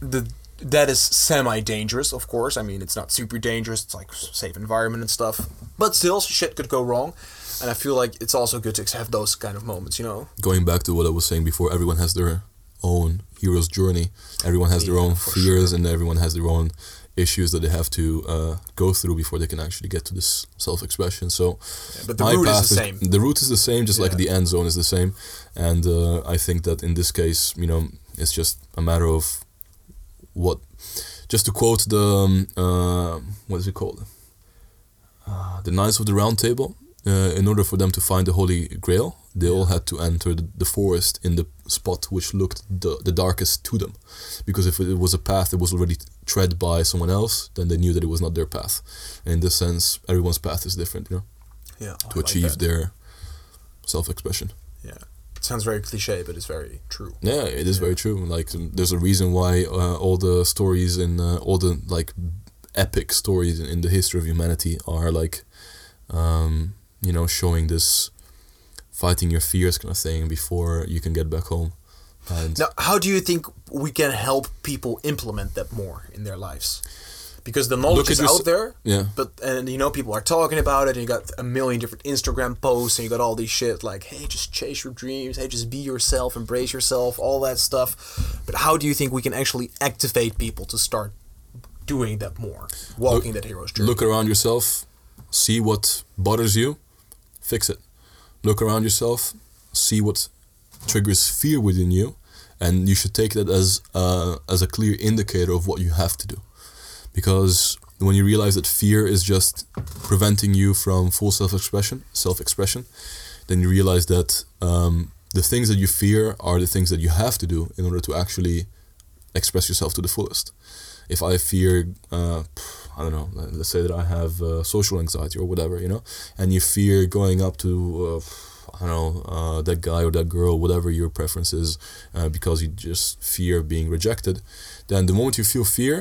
the that is semi dangerous. Of course, I mean it's not super dangerous. It's like safe environment and stuff. But still, shit could go wrong. And I feel like it's also good to have those kind of moments. You know. going back to what I was saying before, everyone has their own hero's journey. Everyone has their own fears and everyone has their own issues that they have to uh, go through before they can actually get to this self-expression. So, but the my route is the same. The route is the same, just like the end zone is the same. And uh, I think that in this case, you know, it's just a matter of what. Just to quote the um, uh, what is it called? Uh, the Knights of the Round Table. Uh, in order for them to find the Holy Grail, they all had to enter the, forest in the spot which looked the, the darkest to them. Because if it was a path that was already tread by someone else, then they knew that it was not their path. And in this sense, everyone's path is different, you know, Yeah. to achieve their self-expression. Yeah. Sounds very cliche, but it's very true. Yeah, it is very true. Like, there's a reason why uh, all the stories and uh, all the like epic stories in the history of humanity are like, um, you know, showing this fighting your fears kind of thing before you can get back home. And Now, how do you think we can help people implement that more in their lives? Because the knowledge Look is out there, yeah, but and you know people are talking about it, and you got a million different Instagram posts, and you got all these shit like, hey, just chase your dreams, hey, just be yourself, embrace yourself, all that stuff. But how do you think we can actually activate people to start doing that more, walking that hero's journey? look around yourself, see what bothers you, fix it. Look around yourself, see what triggers fear within you, and you should take that as uh, as a clear indicator of what you have to do. Because when you realize that fear is just preventing you from full self-expression, self-expression, then you realize that um, the things that you fear are the things that you have to do in order to actually express yourself to the fullest. If I fear, uh, I don't know, let- let's say that I have uh, social anxiety or whatever, you know, and you fear going up to, uh, I don't know, uh, that guy or that girl, whatever your preference is, uh, because you just fear being rejected, then the moment you feel fear,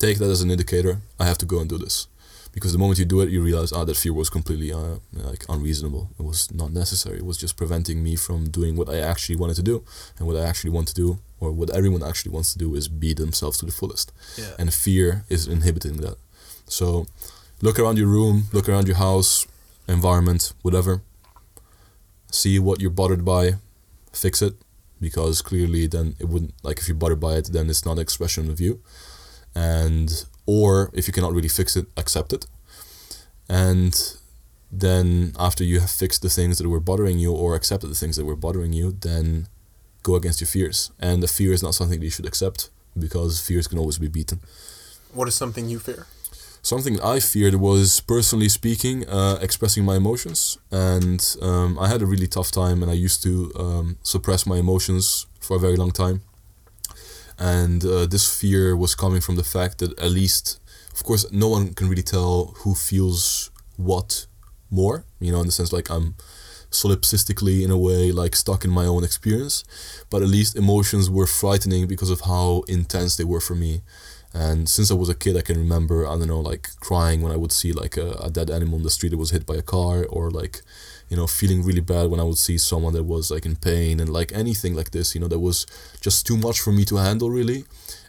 take that as an indicator. I have to go and do this, because the moment you do it, you realize, ah, that fear was completely uh, like unreasonable. It was not necessary. It was just preventing me from doing what I actually wanted to do, and what I actually want to do, or what everyone actually wants to do, is be themselves to the fullest. Yeah. And fear is inhibiting that. So, look around your room, look around your house, environment, whatever. See what you're bothered by, fix it, because clearly then it wouldn't like if you're bothered by it, then it's not an expression of you and or if you cannot really fix it accept it and then after you have fixed the things that were bothering you or accepted the things that were bothering you then go against your fears and the fear is not something that you should accept because fears can always be beaten What is something you fear? something I feared was personally speaking, uh, expressing my emotions, and um, I had a really tough time, and I used to um, suppress my emotions for a very long time. And uh, this fear was coming from the fact that at least, of course, no one can really tell who feels what more. You know, in the sense like I'm solipsistically in a way like stuck in my own experience, but at least emotions were frightening because of how intense they were for me. And since I was a kid, I can remember, I don't know, like crying when I would see like a, a dead animal in the street that was hit by a car, or like, you know, feeling really bad when I would see someone that was like in pain, and like anything like this, you know, that was just too much for me to handle, really.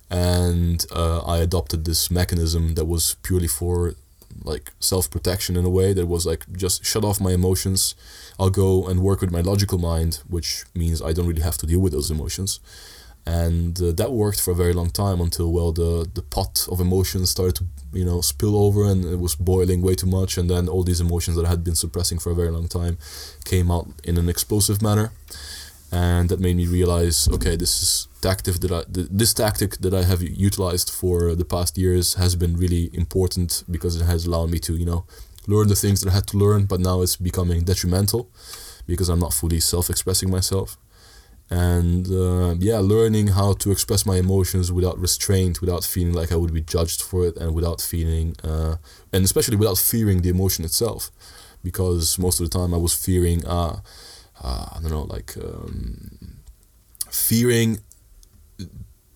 And uh, I adopted this mechanism that was purely for like self protection in a way that was like just shut off my emotions. I'll go and work with my logical mind, which means I don't really have to deal with those emotions and uh, that worked for a very long time until well the the pot of emotions started to you know spill over and it was boiling way too much. And then all these emotions that I had been suppressing for a very long time came out in an explosive manner. And that made me realize okay this is tactic that I this tactic that I have utilized for the past years has been really important because it has allowed me to you know learn the things that I had to learn but now it's becoming detrimental because I'm not fully self-expressing myself and uh, yeah learning how to express my emotions without restraint without feeling like i would be judged for it and without feeling uh, and especially without fearing the emotion itself. Because most of the time i was fearing uh, uh i don't know like um, fearing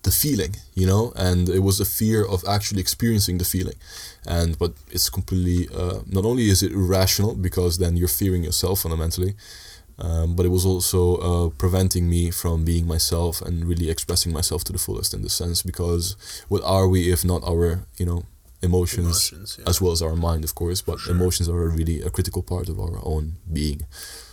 the feeling you know? And it was a fear of actually experiencing the feeling. And but it's completely uh, not only is it irrational because then you're fearing yourself fundamentally um, but it was also uh, preventing me from being myself and really expressing myself to the fullest in the sense because what are we if not our you know emotions, Emotions, yeah. as well as our mind of course but sure. emotions are really a critical part of our own being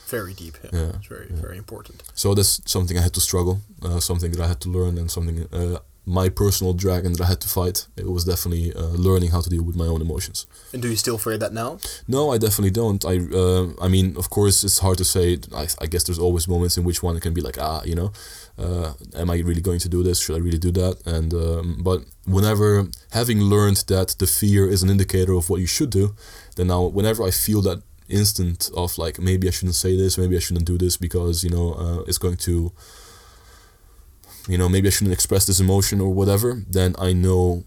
Very deep. Yeah, Yeah, it's very very important. so that's something I had to struggle uh, something that I had to learn and something uh, my personal dragon that I had to fight it was definitely uh, learning how to deal with my own emotions And do you still fear that now? No, I definitely don't. I, uh, I mean, of course, it's hard to say. I, I guess there's always moments in which one can be like, ah, you know, uh, am I really going to do this? Should I really do that? And um, but whenever having learned that the fear is an indicator of what you should do, then now whenever I feel that instant of like maybe I shouldn't say this, maybe I shouldn't do this because you know uh, it's going to, you know, maybe I shouldn't express this emotion or whatever, then I know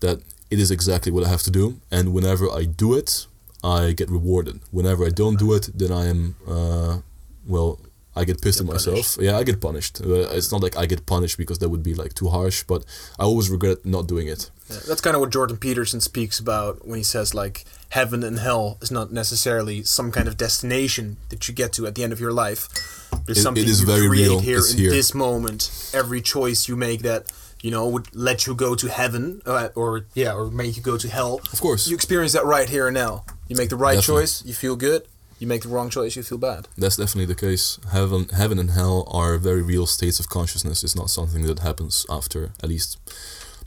that it is exactly what I have to do. And whenever I do it, I get rewarded. Whenever I don't do it, then I am, uh, well, I get pissed Get at myself. Yeah, I get punished. Uh, it's not like I get punished because that would be like too harsh, but I always regret not doing it. Yeah, that's kind of what Jordan Peterson speaks about when he says like heaven and hell is not necessarily some kind of destination that you get to at the end of your life. But it's It- something it is you very create real. here It's in here. this moment. Every choice you make that you know would let you go to heaven uh, or yeah or make you go to hell. Of course. you experience that right here and now. You make the right Definitely. choice, you feel good. You make the wrong choice, you feel bad. That's definitely the case. Heaven, heaven and hell are very real states of consciousness. It's not something that happens after. At least,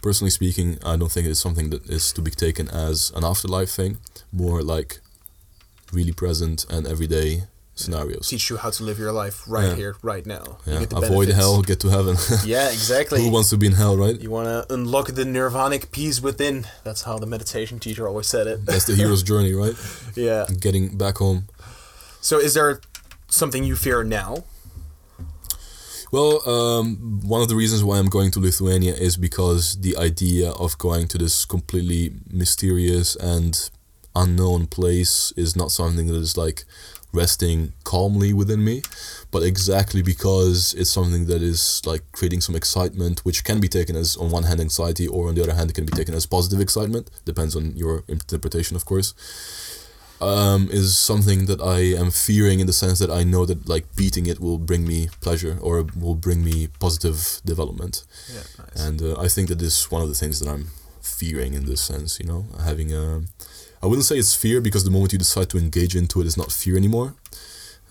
personally speaking, I don't think it's something that is to be taken as an afterlife thing. More like really present and everyday scenarios. Teach you how to live your life right Yeah. here, right now. You Yeah. Avoid benefits. hell, get to heaven. <laughs> Yeah, exactly. Who wants to be in hell, right? You want to unlock the nirvanic peace within. That's how the meditation teacher always said it. That's the hero's <laughs> journey, right? yeah. Getting back home. So, is there something you fear now? Well, um, one of the reasons why I'm going to Lithuania is because the idea of going to this completely mysterious and unknown place is not something that is like resting calmly within me, but exactly because it's something that is like creating some excitement, which can be taken as on one hand anxiety, or on the other hand, it can be taken as positive excitement. Depends on your interpretation, of course um, is something that I am fearing in the sense that I know that like beating it will bring me pleasure or will bring me positive development. Yeah, nice. And uh, I think that this is one of the things that I'm fearing in this sense, you know, having a. I wouldn't say it's fear because the moment you decide to engage into it, it's not fear anymore.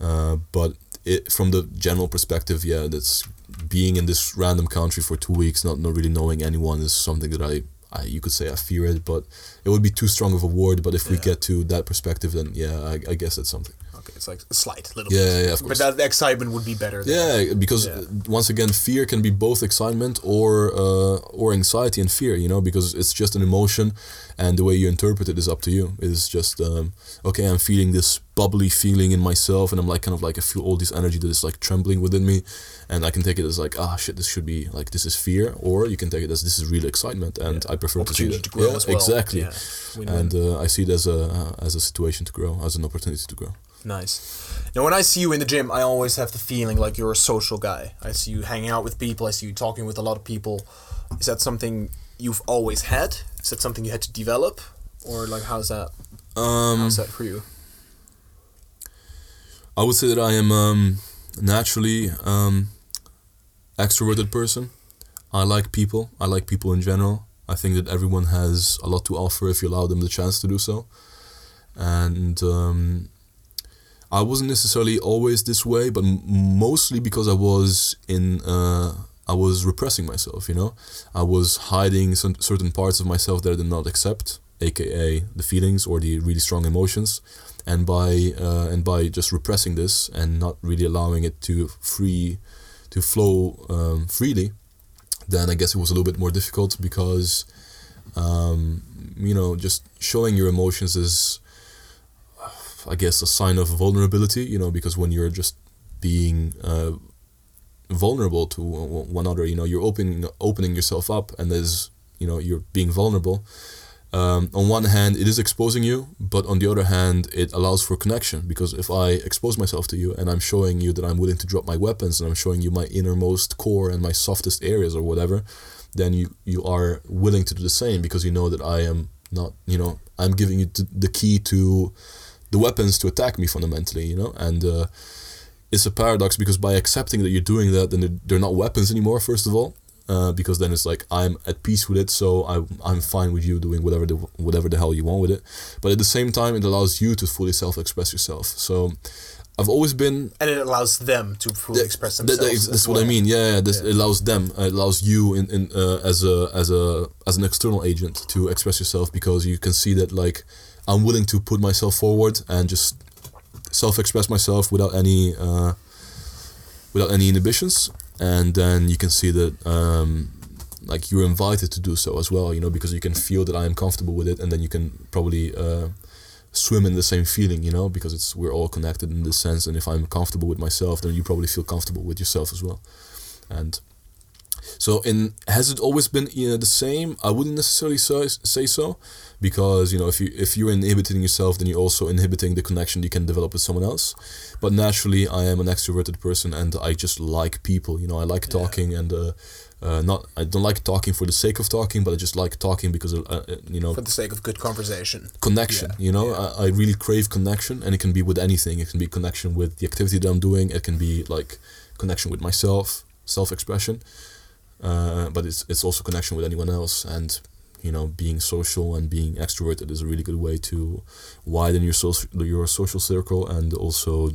Uh, but it, from the general perspective, yeah, that's being in this random country for two weeks, not not really knowing anyone, is something that I, I you could say I fear it, but it would be too strong of a word. But if we get to that perspective, then yeah, I, I guess that's something. Okay, it's like a slight little Yeah, bit. yeah, of But that excitement would be better. Than Yeah, because Yeah. uh, once again, fear can be both excitement or uh, or anxiety and fear. You know, because it's just an emotion, and the way you interpret it is up to you. It's just um, okay. I'm feeling this bubbly feeling in myself, and I'm like kind of like I feel all this energy that is like trembling within me, and I can take it as like ah shit, this should be like this is fear, or you can take it as this is real excitement, and Yeah. I prefer to see that. to grow yeah, as well. exactly. Yeah. And uh, I see it as a uh, as a situation to grow, as an opportunity to grow. Nice. Now, when I see you in the gym, I always have the feeling like you're a social guy. I see you hanging out with people. I see you talking with a lot of people. Is that something you've always had? Is that something you had to develop, or like how's that? Um, How's that for you? I would say that I am um, naturally um, extroverted person. I like people. I like people in general. I think that everyone has a lot to offer if you allow them the chance to do so. And um, I wasn't necessarily always this way, but mostly because I was in. Uh, I was repressing myself. You know, I was hiding some certain parts of myself that I did not accept, aka the feelings or the really strong emotions and by uh, and by just repressing this and not really allowing it to free to flow um, freely, then I guess it was a little bit more difficult because um, you know just showing your emotions is I guess a sign of vulnerability. You know because when you're just being uh, vulnerable to one another, you know you're opening opening yourself up and there's you know you're being vulnerable um, on one hand it is exposing you but on the other hand it allows for connection because if i expose myself to you and i'm showing you that i'm willing to drop my weapons and i'm showing you my innermost core and my softest areas or whatever then you you are willing to do the same because you know that i am not you know i'm giving you the key to the weapons to attack me fundamentally you know and uh, it's a paradox because by accepting that you're doing that then they're, not weapons anymore first of all uh, because then it's like I'm at peace with it, so I, I'm fine with you doing whatever the whatever the hell you want with it. But at the same time, it allows you to fully self-express yourself. So I've always been And it allows them to fully that- express that- themselves. that is- as that's what I mean. Yeah, yeah this Yeah. it allows them. It allows you in, in uh, as a as a as an external agent to express yourself because you can see that like I'm willing to put myself forward and just self-express myself without any uh, without any inhibitions, and then you can see that. Um, like you're invited to do so as well, you know, because you can feel that I am comfortable with it, and then you can probably uh, swim in the same feeling, you know, because it's we're all connected in this sense. And if I'm comfortable with myself, then you probably feel comfortable with yourself as well. And So, in has it always been you know, the same? I wouldn't necessarily say, say so, because you know if you if you're inhibiting yourself, then you're also inhibiting the connection you can develop with someone else. But naturally, I am an extroverted person, and I just like people. You know, I like talking, and uh, uh, not I don't like talking for the sake of talking, but I just like talking because uh, uh, you know For the sake of good conversation. connection Yeah, you know yeah. I, I really crave connection and it can be with anything it can be connection with the activity that i'm doing it can be like connection with myself self-expression uh, but it's, it's also connection with anyone else. And you know being social and being extroverted is a really good way to widen your social your social circle and also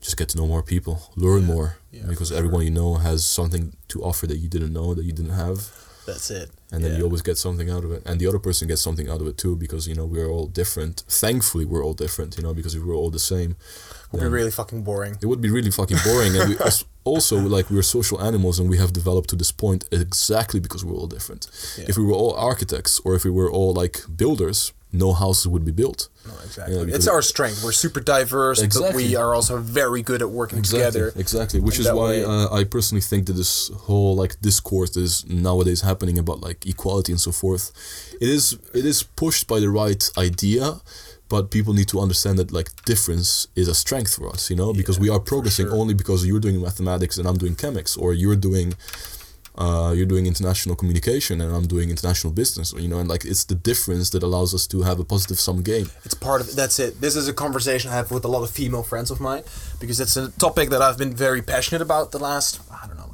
just get to know more people learn Yeah, more. Yeah, because everyone you know has something to offer that you didn't know that you didn't have. That's it. and then Yeah. you always get something out of it. And the other person gets something out of it too because you know we're all different. Thankfully we're all different you know because if we're all the same would be really fucking boring. it would be really fucking boring and we <laughs> also like we're social animals and we have developed to this point exactly because we're all different Yeah. if we were all architects or if we were all like builders no houses would be built No, exactly. Yeah, it's our strength. We're super diverse, but we are also very good at working exactly together. exactly which is why way. uh, i personally think that this whole like discourse that is nowadays happening about like equality and so forth it is it is pushed by the right idea but people need to understand that like difference is a strength for us you know because we are progressing sure. only because you're doing mathematics and i'm doing chemics or you're doing uh, you're doing international communication and I'm doing international business, you know, and like it's the difference that allows us to have a positive sum game. It's part of that's it. This is a conversation I have with a lot of female friends of mine because it's a topic that I've been very passionate about the last I don't know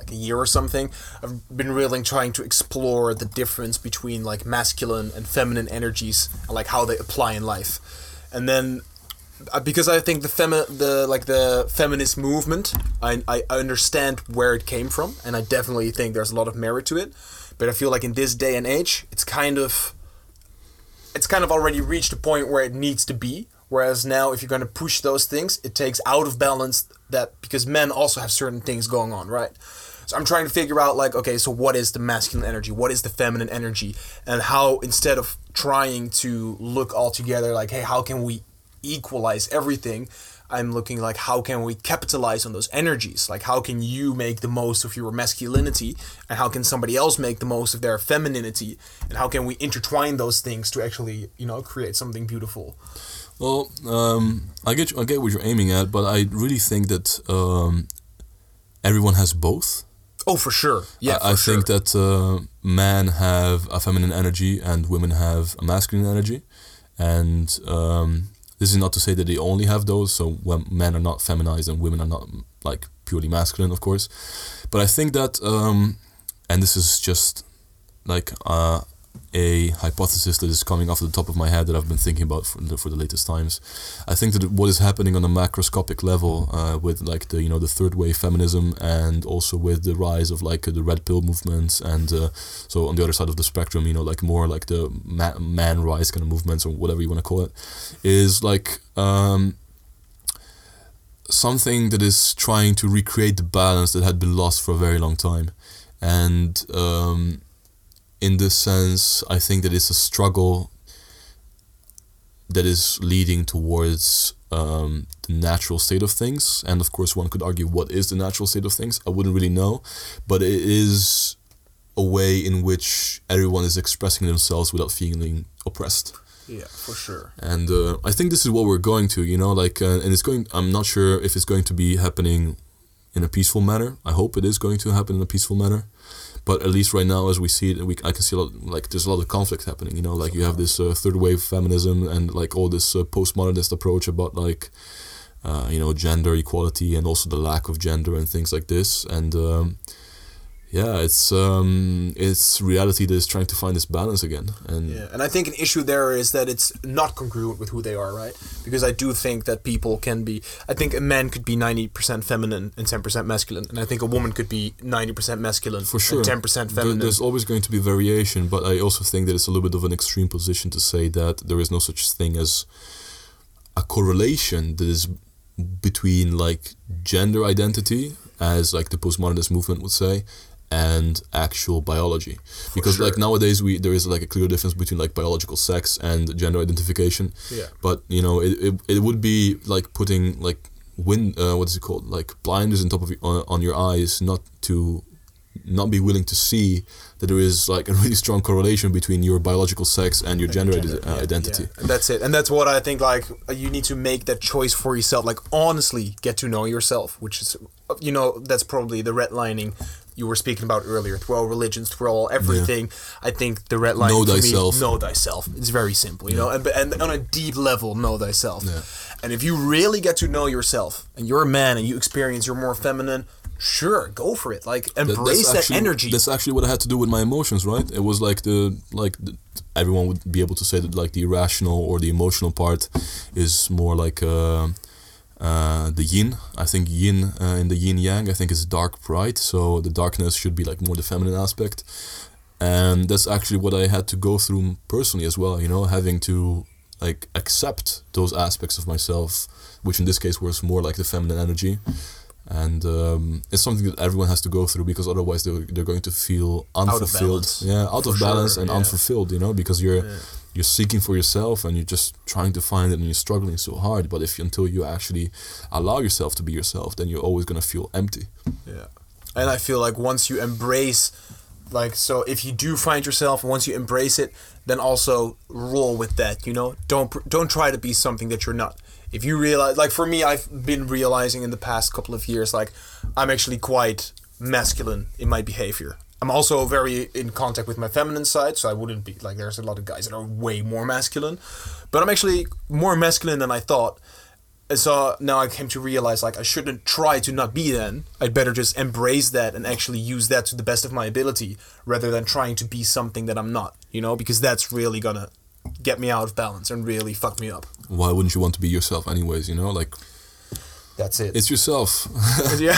like a year or something. I've been really trying to explore the difference between like masculine and feminine energies and like how they apply in life. And then uh, because I think the femi- the like the feminist movement, I, I I understand where it came from, and I definitely think there's a lot of merit to it. But I feel like in this day and age, it's kind of it's kind of already reached a point where it needs to be. Whereas now, if you're going to push those things, it takes out of balance that because men also have certain things going on, right? So I'm trying to figure out like, okay, so what is the masculine energy? What is the feminine energy? And how instead of trying to look all together like, hey, how can we equalize everything? I'm looking like how can we capitalize on those energies? Like how can you make the most of your masculinity and how can somebody else make the most of their femininity? And how can we intertwine those things to actually, you know, create something beautiful? Well, um, I get I get what you're aiming at, but I really think that um, everyone has both. Oh, for sure. Yeah, I, I sure. think that uh, men have a feminine energy and women have a masculine energy, and um, this is not to say that they only have those. So when men are not feminized and women are not like purely masculine, of course. But I think that, um, and this is just like uh, a hypothesis that is coming off the top of my head that I've been thinking about for the, for the latest times. I think that what is happening on a macroscopic level uh, with like the you know the third wave feminism and also with the rise of like the red pill movements and uh, so on the other side of the spectrum you know like more like the ma- man rise kind of movements or whatever you want to call it is like um, something that is trying to recreate the balance that had been lost for a very long time and um, in this sense, I think that it's a struggle that is leading towards um, the natural state of things. And of course, one could argue what is the natural state of things. I wouldn't really know, but it is a way in which everyone is expressing themselves without feeling oppressed. yeah, for sure. And uh, I think this is what we're going to, you know, like, uh, and it's going. I'm not sure if it's going to be happening in a peaceful manner. I hope it is going to happen in a peaceful manner but at least right now as we see it we i can see a lot like there's a lot of conflict happening you know like you have this uh, third wave feminism and like all this uh, postmodernist approach about like uh, you know gender equality and also the lack of gender and things like this. And um, yeah it's um, it's reality that is trying to find this balance again and Yeah, and I think an issue there is that it's not congruent with who they are, right? Because I do think that people can be. I think a man could be ninety percent feminine and ten percent masculine, and I think a woman could be ninety percent masculine for sure ten percent There- feminine. there's always going to be variation but i also think that it's a little bit of an extreme position to say that there is no such thing as a correlation that is between like gender identity as like the postmodernist movement would say and actual biology because sure. like nowadays we there is like a clear difference between like biological sex and gender identification Yeah. but you know it, it, it would be like putting like wind uh, what is it called like blinders on top of your, on, on your eyes not to not be willing to see that there is like a really strong correlation between your biological sex and your gender, Gender, uh, yeah, identity. yeah. And that's it. And that's what I think. Like you need to make that choice for yourself. Like honestly, get to know yourself, which is, you know, that's probably the red lining you were speaking about earlier. Through all religions, through all everything, I think the red line. Know for me, thyself. know thyself. It's very simple, you know, and and on a deep level, know thyself. Yeah. And if you really get to know yourself, and you're a man, and you experience you're more feminine. Sure, go for it. Like embrace that actually, energy. That's actually what I had to do with my emotions, right? It was like the like the, everyone would be able to say that like the irrational or the emotional part is more like uh, uh, the yin. I think yin uh, in the yin yang. I think is dark pride. So the darkness should be like more the feminine aspect, and that's actually what I had to go through personally as well. You know, having to like accept those aspects of myself, which in this case was more like the feminine energy and um, it's something that everyone has to go through because otherwise they're, they're going to feel unfulfilled balance. yeah out For of balance sure, and yeah. unfulfilled you know because you're you're seeking for yourself and you're just trying to find it and you're struggling so hard but if until you actually allow yourself to be yourself then you're always going to feel empty Yeah. And I feel like once you embrace, like, so if you do find yourself, once you embrace it, then also roll with that. You know, don't don't try to be something that you're not. If you realize, like for me, I've been realizing in the past couple of years, like I'm actually quite masculine in my behavior. I'm also very in contact with my feminine side, so I wouldn't be like. There's a lot of guys that are way more masculine, but I'm actually more masculine than I thought. And so now I came to realize like I shouldn't try to not be then. I'd better just embrace that and actually use that to the best of my ability rather than trying to be something that I'm not, you know, because that's really gonna get me out of balance and really fuck me up. why wouldn't you want to be yourself anyways you know like That's it. it's yourself <laughs> yeah.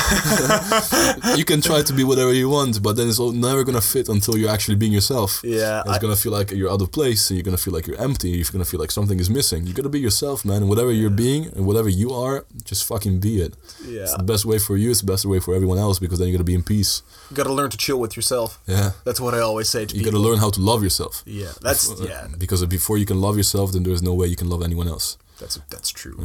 <laughs> you can try to be whatever you want but then it's all never going to fit until you're actually being yourself Yeah, it's I- gonna feel like you're out of place and you're gonna feel like you're empty you're gonna feel like something is missing you gotta be yourself man and whatever you're being and whatever you are just fucking be it Yeah. it's the best way for you it's the best way for everyone else because then you're gonna be in peace You gotta learn to chill with yourself. yeah That's what I always say to people. you people. gotta learn how to love yourself Yeah, that's Uh, yeah, because before you can love yourself then there's no way you can love anyone else that's that's true.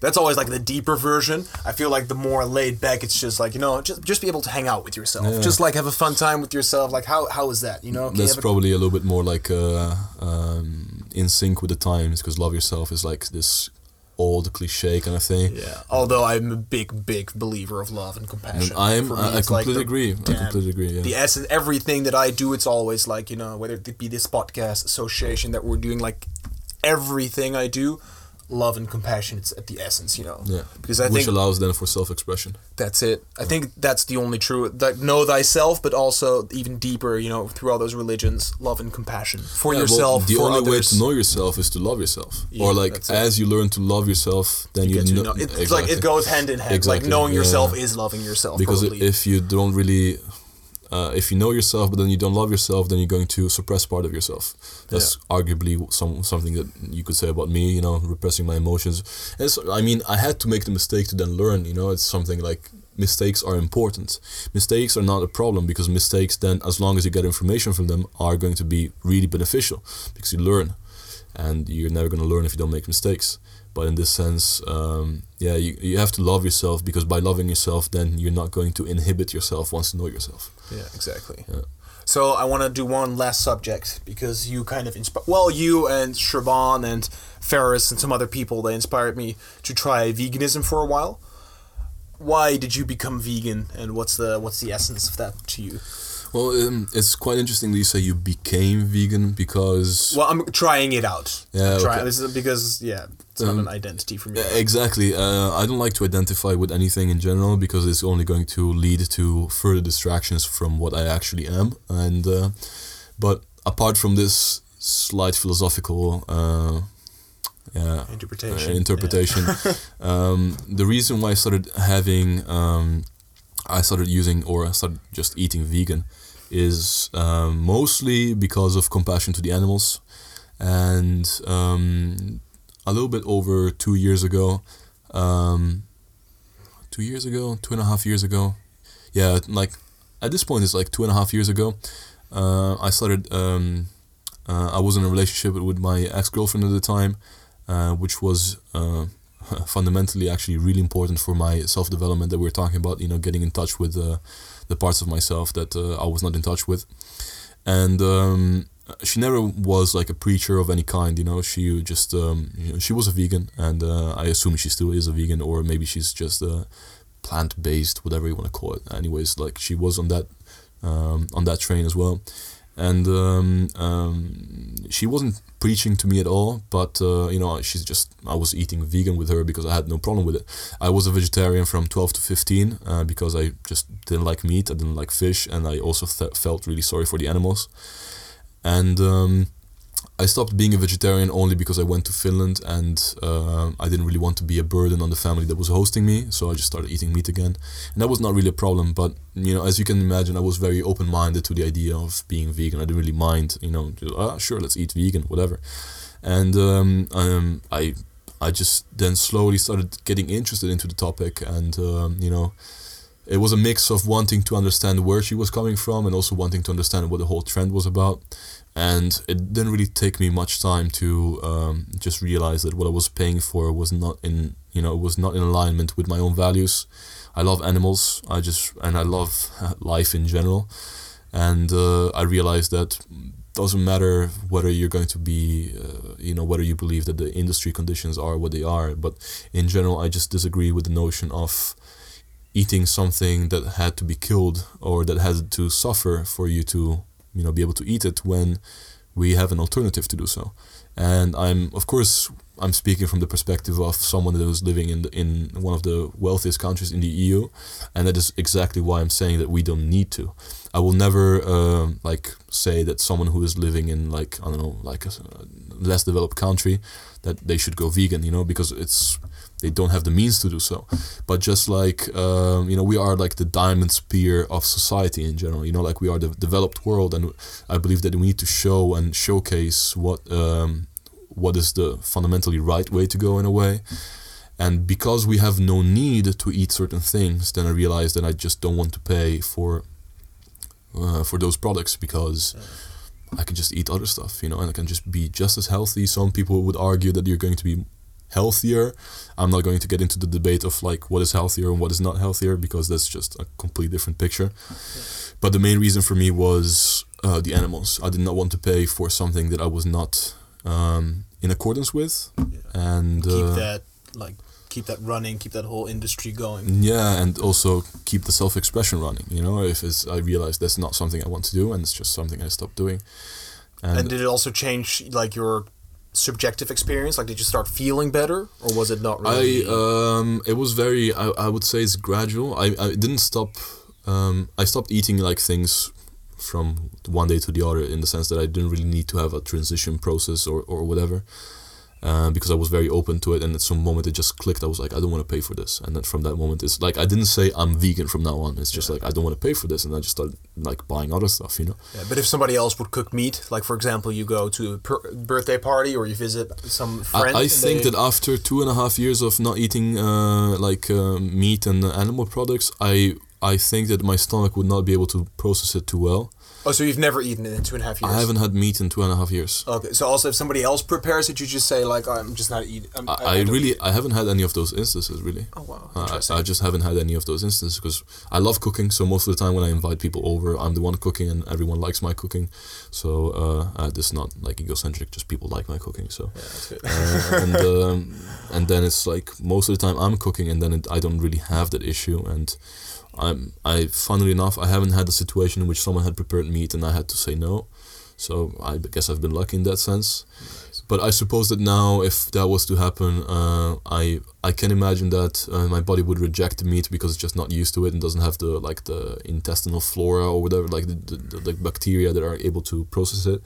That's always like the deeper version. I feel like the more laid back, it's just like you know, just just be able to hang out with yourself, Yeah. just like have a fun time with yourself. Like how how is that? You know, Can that's a- probably a little bit more like uh, um, in sync with the times because love yourself is like this old cliche kind of thing Yeah. Although I'm a big, big believer of love and compassion. and I'm me, I, I it's like completely the- agree I completely agree yeah The essence, everything that I do, it's always like you know, whether it be this podcast association that we're doing, like everything I do, love and compassion. It's at the essence, you know. Yeah, Because I which think allows then for self-expression. that's it. I think that's the only true. That know thyself, but also even deeper, you know, through all those religions, love and compassion for Yeah, well, yourself. the for only way to know yourself is to love yourself, Yeah, or like as you learn to love yourself, then you, to know. know- It's exactly. like it goes hand in hand. Like knowing yourself is loving yourself. because probably. if you don't really, uh, if you know yourself but then you don't love yourself, then you're going to suppress part of yourself. That's arguably some something that you could say about me. You know, repressing my emotions. And so, I mean, I had to make the mistake to then learn. You know, it's something like mistakes are important. Mistakes are not a problem because mistakes then, as long as you get information from them, are going to be really beneficial because you learn, and you're never going to learn if you don't make mistakes. But in this sense, um, yeah, you, you have to love yourself because by loving yourself, then you're not going to inhibit yourself once you know yourself. Yeah, exactly. Yeah. So I want to do one last subject because you kind of inspired. Well, you and Shaban and Ferris and some other people they inspired me to try veganism for a while. Why did you become vegan, and what's the what's the essence of that to you? Well, um, it's quite interesting that you say you became vegan because Well, I'm trying it out. Yeah, okay. This is because yeah, it's not Um, an identity for me. Yeah, exactly. Uh, I don't like to identify with anything in general because it's only going to lead to further distractions from what I actually am. And uh, but apart from this slight philosophical. Uh, yeah, Interpretation. uh, interpretation. <laughs> um, the reason why I started having, um, I started using or I started just eating vegan, is um, mostly because of compassion to the animals, and um, a little bit over two years ago, um, two years ago, two and a half years ago, yeah, like at this point it's like two and a half years ago. Uh, I started. Um, uh, I was in a relationship with my ex girlfriend at the time, uh, which was uh, <laughs> fundamentally actually really important for my self development that we are talking about. You know, getting in touch with uh, the parts of myself that uh, I was not in touch with, and um, she never was like a preacher of any kind. You know, she just um, you know, she was a vegan, and uh, I assume she still is a vegan, or maybe she's just a plant based, whatever you want to call it. Anyways, like she was on that um, on that train as well and um, um, she wasn't preaching to me at all but uh, you know she's just i was eating vegan with her because i had no problem with it. I was a vegetarian from 12 to 15 uh, because i just didn't like meat i didn't like fish and i also th- felt really sorry for the animals. And um, I stopped being a vegetarian only because I went to Finland and uh, I didn't really want to be a burden on the family that was hosting me. So I just started eating meat again, and that was not really a problem. But you know, as you can imagine, I was very open-minded to the idea of being vegan. I didn't really mind, you know, just, ah, sure, let's eat vegan, whatever. And um, um, I, I just then slowly started getting interested into the topic, and um, you know, it was a mix of wanting to understand where she was coming from and also wanting to understand what the whole trend was about and it didn't really take me much time to um, just realize that what I was paying for was not in you know was not in alignment with my own values. I love animals. I just and I love <laughs> life in general, and uh, I realized that doesn't matter whether you're going to be uh, you know whether you believe that the industry conditions are what they are, but in general I just disagree with the notion of eating something that had to be killed or that had to suffer for you to you know be able to eat it when we have an alternative to do so. And I'm of course I'm speaking from the perspective of someone that was living in the, in one of the wealthiest countries in the EU, and that is exactly why I'm saying that we don't need to. I will never uh, like say that someone who is living in like I don't know like a less developed country that they should go vegan, you know, because it's they don't have the means to do so. But just like um, you know, we are like the diamond spear of society in general. You know, like we are the developed world, and I believe that we need to show and showcase what um, what is the fundamentally right way to go in a way. And because we have no need to eat certain things, then I realize that I just don't want to pay for uh, for those products because. I can just eat other stuff, you know, and I can just be just as healthy. Some people would argue that you're going to be healthier. I'm not going to get into the debate of like what is healthier and what is not healthier because that's just a completely different picture. But the main reason for me was uh, the animals. I did not want to pay for something that I was not um, in accordance with, yeah. and keep uh, that like keep that running, keep that whole industry going. Yeah, and also keep the self-expression running. You know, if it's I realize that's not something I want to do, and it's just something I stopped doing. And, and did it also change like your subjective experience? Like, did you start feeling better, or was it not really? I um, it was very. I, I would say it's gradual. I I didn't stop. Um, I stopped eating like things from one day to the other in the sense that I didn't really need to have a transition process or or whatever. Uh, because I was very open to it. And at some moment it just clicked. I was like, I don't want to pay for this. And then from that moment, it's like I didn't say I'm vegan from now on. It's just yeah. like I don't want to pay for this, and I just started like buying other stuff, you know. Yeah, but if somebody else would cook meat, like for example, you go to a per- birthday party or you visit some friend. I, I think they... that after two and a half years of not eating uh, like uh, meat and animal products, I I think that my stomach would not be able to process it too well. Oh, so you've never eaten it in two and a half years? I haven't had meat in two and a half years. Okay, so also if somebody else prepares it, you just say like, I'm just not eating. I, I, I, really, eat. I haven't had any of those instances really. Oh wow, uh, I, I, just haven't had any of those instances because I love cooking. So most of the time when I invite people over, I'm the one cooking, and everyone likes my cooking. So uh, uh, this is not like egocentric; just people like my cooking. So yeah, uh, and <laughs> um, and then it's like most of the time I'm cooking, and then it, I don't really have that issue and. I'm I funnily enough I haven't had a situation in which someone had prepared meat and I had to say no. So I guess I've been lucky in that sense. Nice. But I suppose that now, if that was to happen, uh, I I can imagine that uh, my body would reject the meat because it's just not used to it and doesn't have the like the intestinal flora or whatever, like the, the, the bacteria that are able to process it.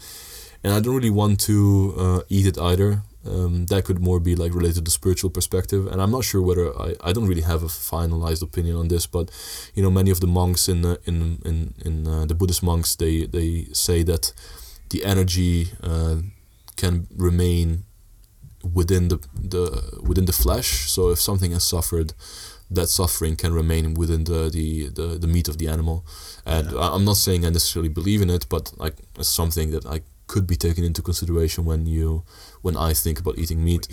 And I don't really want to uh, eat it either. Um, that could more be like related to spiritual perspective and i'm not sure whether i, I don't really have a finalized opinion on this but you know many of the monks in uh, in in, in uh, the buddhist monks they they say that the energy uh, can remain within the, the within the flesh so if something has suffered that suffering can remain within the the, the, the meat of the animal and yeah. i'm not saying i necessarily believe in it but like it's something that i could be taken into consideration when you when I think about eating meat.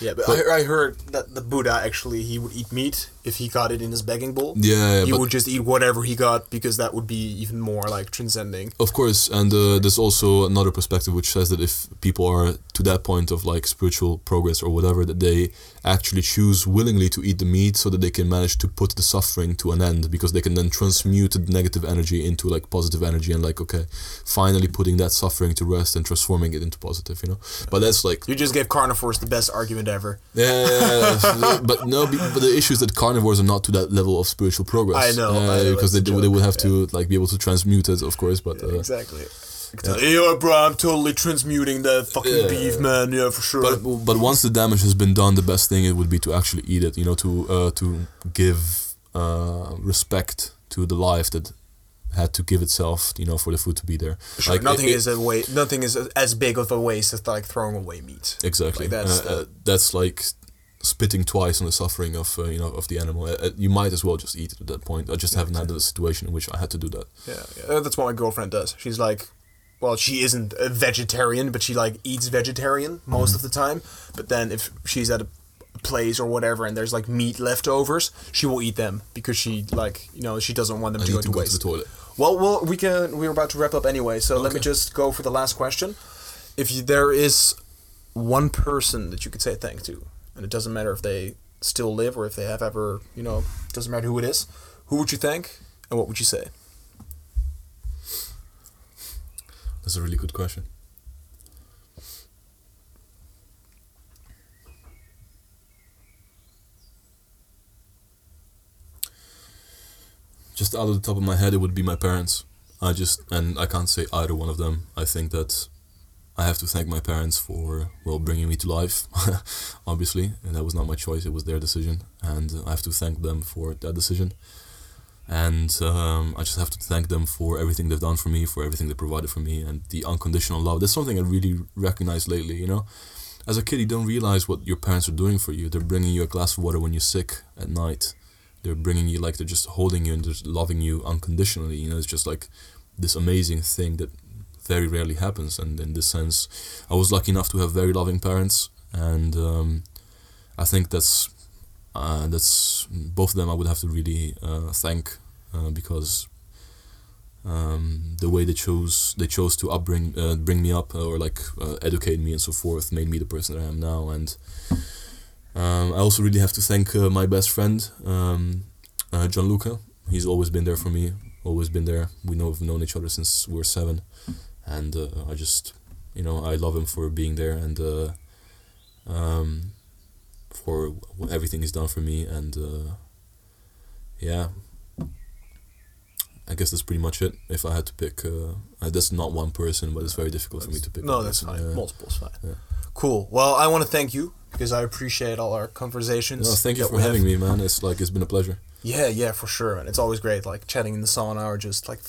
Yeah, but, But- I, I heard that the Buddha actually he would eat meat if he got it in his begging bowl. Yeah, he would just eat whatever he got because that would be even more like transcending. Of course, and uh, there's also another perspective which says that if people are to that point of like spiritual progress or whatever, that they actually choose willingly to eat the meat so that they can manage to put the suffering to an end because they can then transmute the negative energy into like positive energy and like okay, finally putting that suffering to rest and transforming it into positive, you know. But that's like You just gave carnivores the best argument ever. yeah, but no, but the issue is that carnivores are not to that level of spiritual progress. I know, uh, I know, because they, they would have to like be able to transmute it, of course. But uh, exactly. Yeah, bro, I'm totally transmuting that fucking Yeah. beef, man. Yeah, for sure. But but once the damage has been done, the best thing it would be to actually eat it. You know, to uh, to give uh, respect to the life that had to give itself. You know, for the food to be there. Sure, Like, nothing it- is a way. Nothing is as big of a waste as like throwing away meat. exactly. Like, that's Uh, the- uh, that's like spitting twice on the suffering of uh, you know of the animal. Uh, uh, you might as well just eat it at that point. I just haven't had a situation in which I had to do that. Yeah, yeah, Uh, that's what my girlfriend does. She's like, well, she isn't a vegetarian, but she like eats vegetarian most of the time. But then if she's at a place or whatever and there's like meat leftovers, she will eat them because she like you know she doesn't want them I to go to to go to waste. the toilet. Well, well, we can. We're about to wrap up anyway, so let me just go for the last question. If you, there is one person that you could say thank to, and it doesn't matter if they still live or if they have ever, you know, doesn't matter who it is, who would you thank, and what would you say? That's a really good question. Just out of the top of my head, it would be my parents. I just, and I can't say either one of them. I think that I have to thank my parents for, well, bringing me to life, <laughs> obviously. And that was not my choice, it was their decision. And I have to thank them for that decision. And um, I just have to thank them for everything they've done for me, for everything they provided for me, and the unconditional love. That's something I really recognize lately. You know, as a kid, you don't realize what your parents are doing for you. They're bringing you a glass of water when you're sick at night. They're bringing you like they're just holding you and just loving you unconditionally. You know, it's just like this amazing thing that very rarely happens. And in this sense, I was lucky enough to have very loving parents, and um, I think that's uh, that's both of them I would have to really uh, thank uh, because um, the way they chose they chose to upbring uh, bring me up or like uh, educate me and so forth made me the person that I am now. And um, I also really have to thank uh, my best friend um, uh, Gianluca he's always been there for me always been there. We know we've known each other since we were seven and uh, I just you know I love him for being there and uh, um, for what everything he's done for me and uh, yeah I guess that's pretty much it if I had to pick uh, that's not one person but it's very difficult for me to pick No, that's fine. yeah. Multiple's fine. Yeah. Cool. Well, I want to thank you because I appreciate all our conversations. no, thank you for having have. me man it's like it's been a pleasure Yeah, yeah, for sure. And it's always great, like chatting in the sauna or just like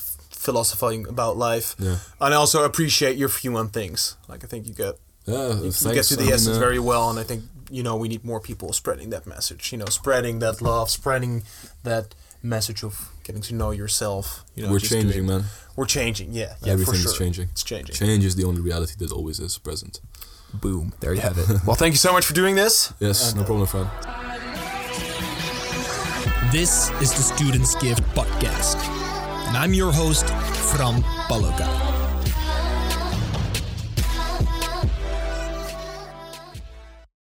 philosophizing about life. yeah And I also appreciate your view on things. Like I think you get yeah you, you get to the I mean, essence uh, very well, and I think you know we need more people spreading that message. You know, spreading that love, spreading that message of getting to know yourself. You know, we're changing doing- man We're changing. Yeah, yeah, everything for is sure. changing It's changing. change is the only reality that always is present Boom. There you have it. <laughs> well, thank you so much for doing this. yes And, no uh, problem friend This is the Students Gift Podcast. And I'm your host, Fran Baloga.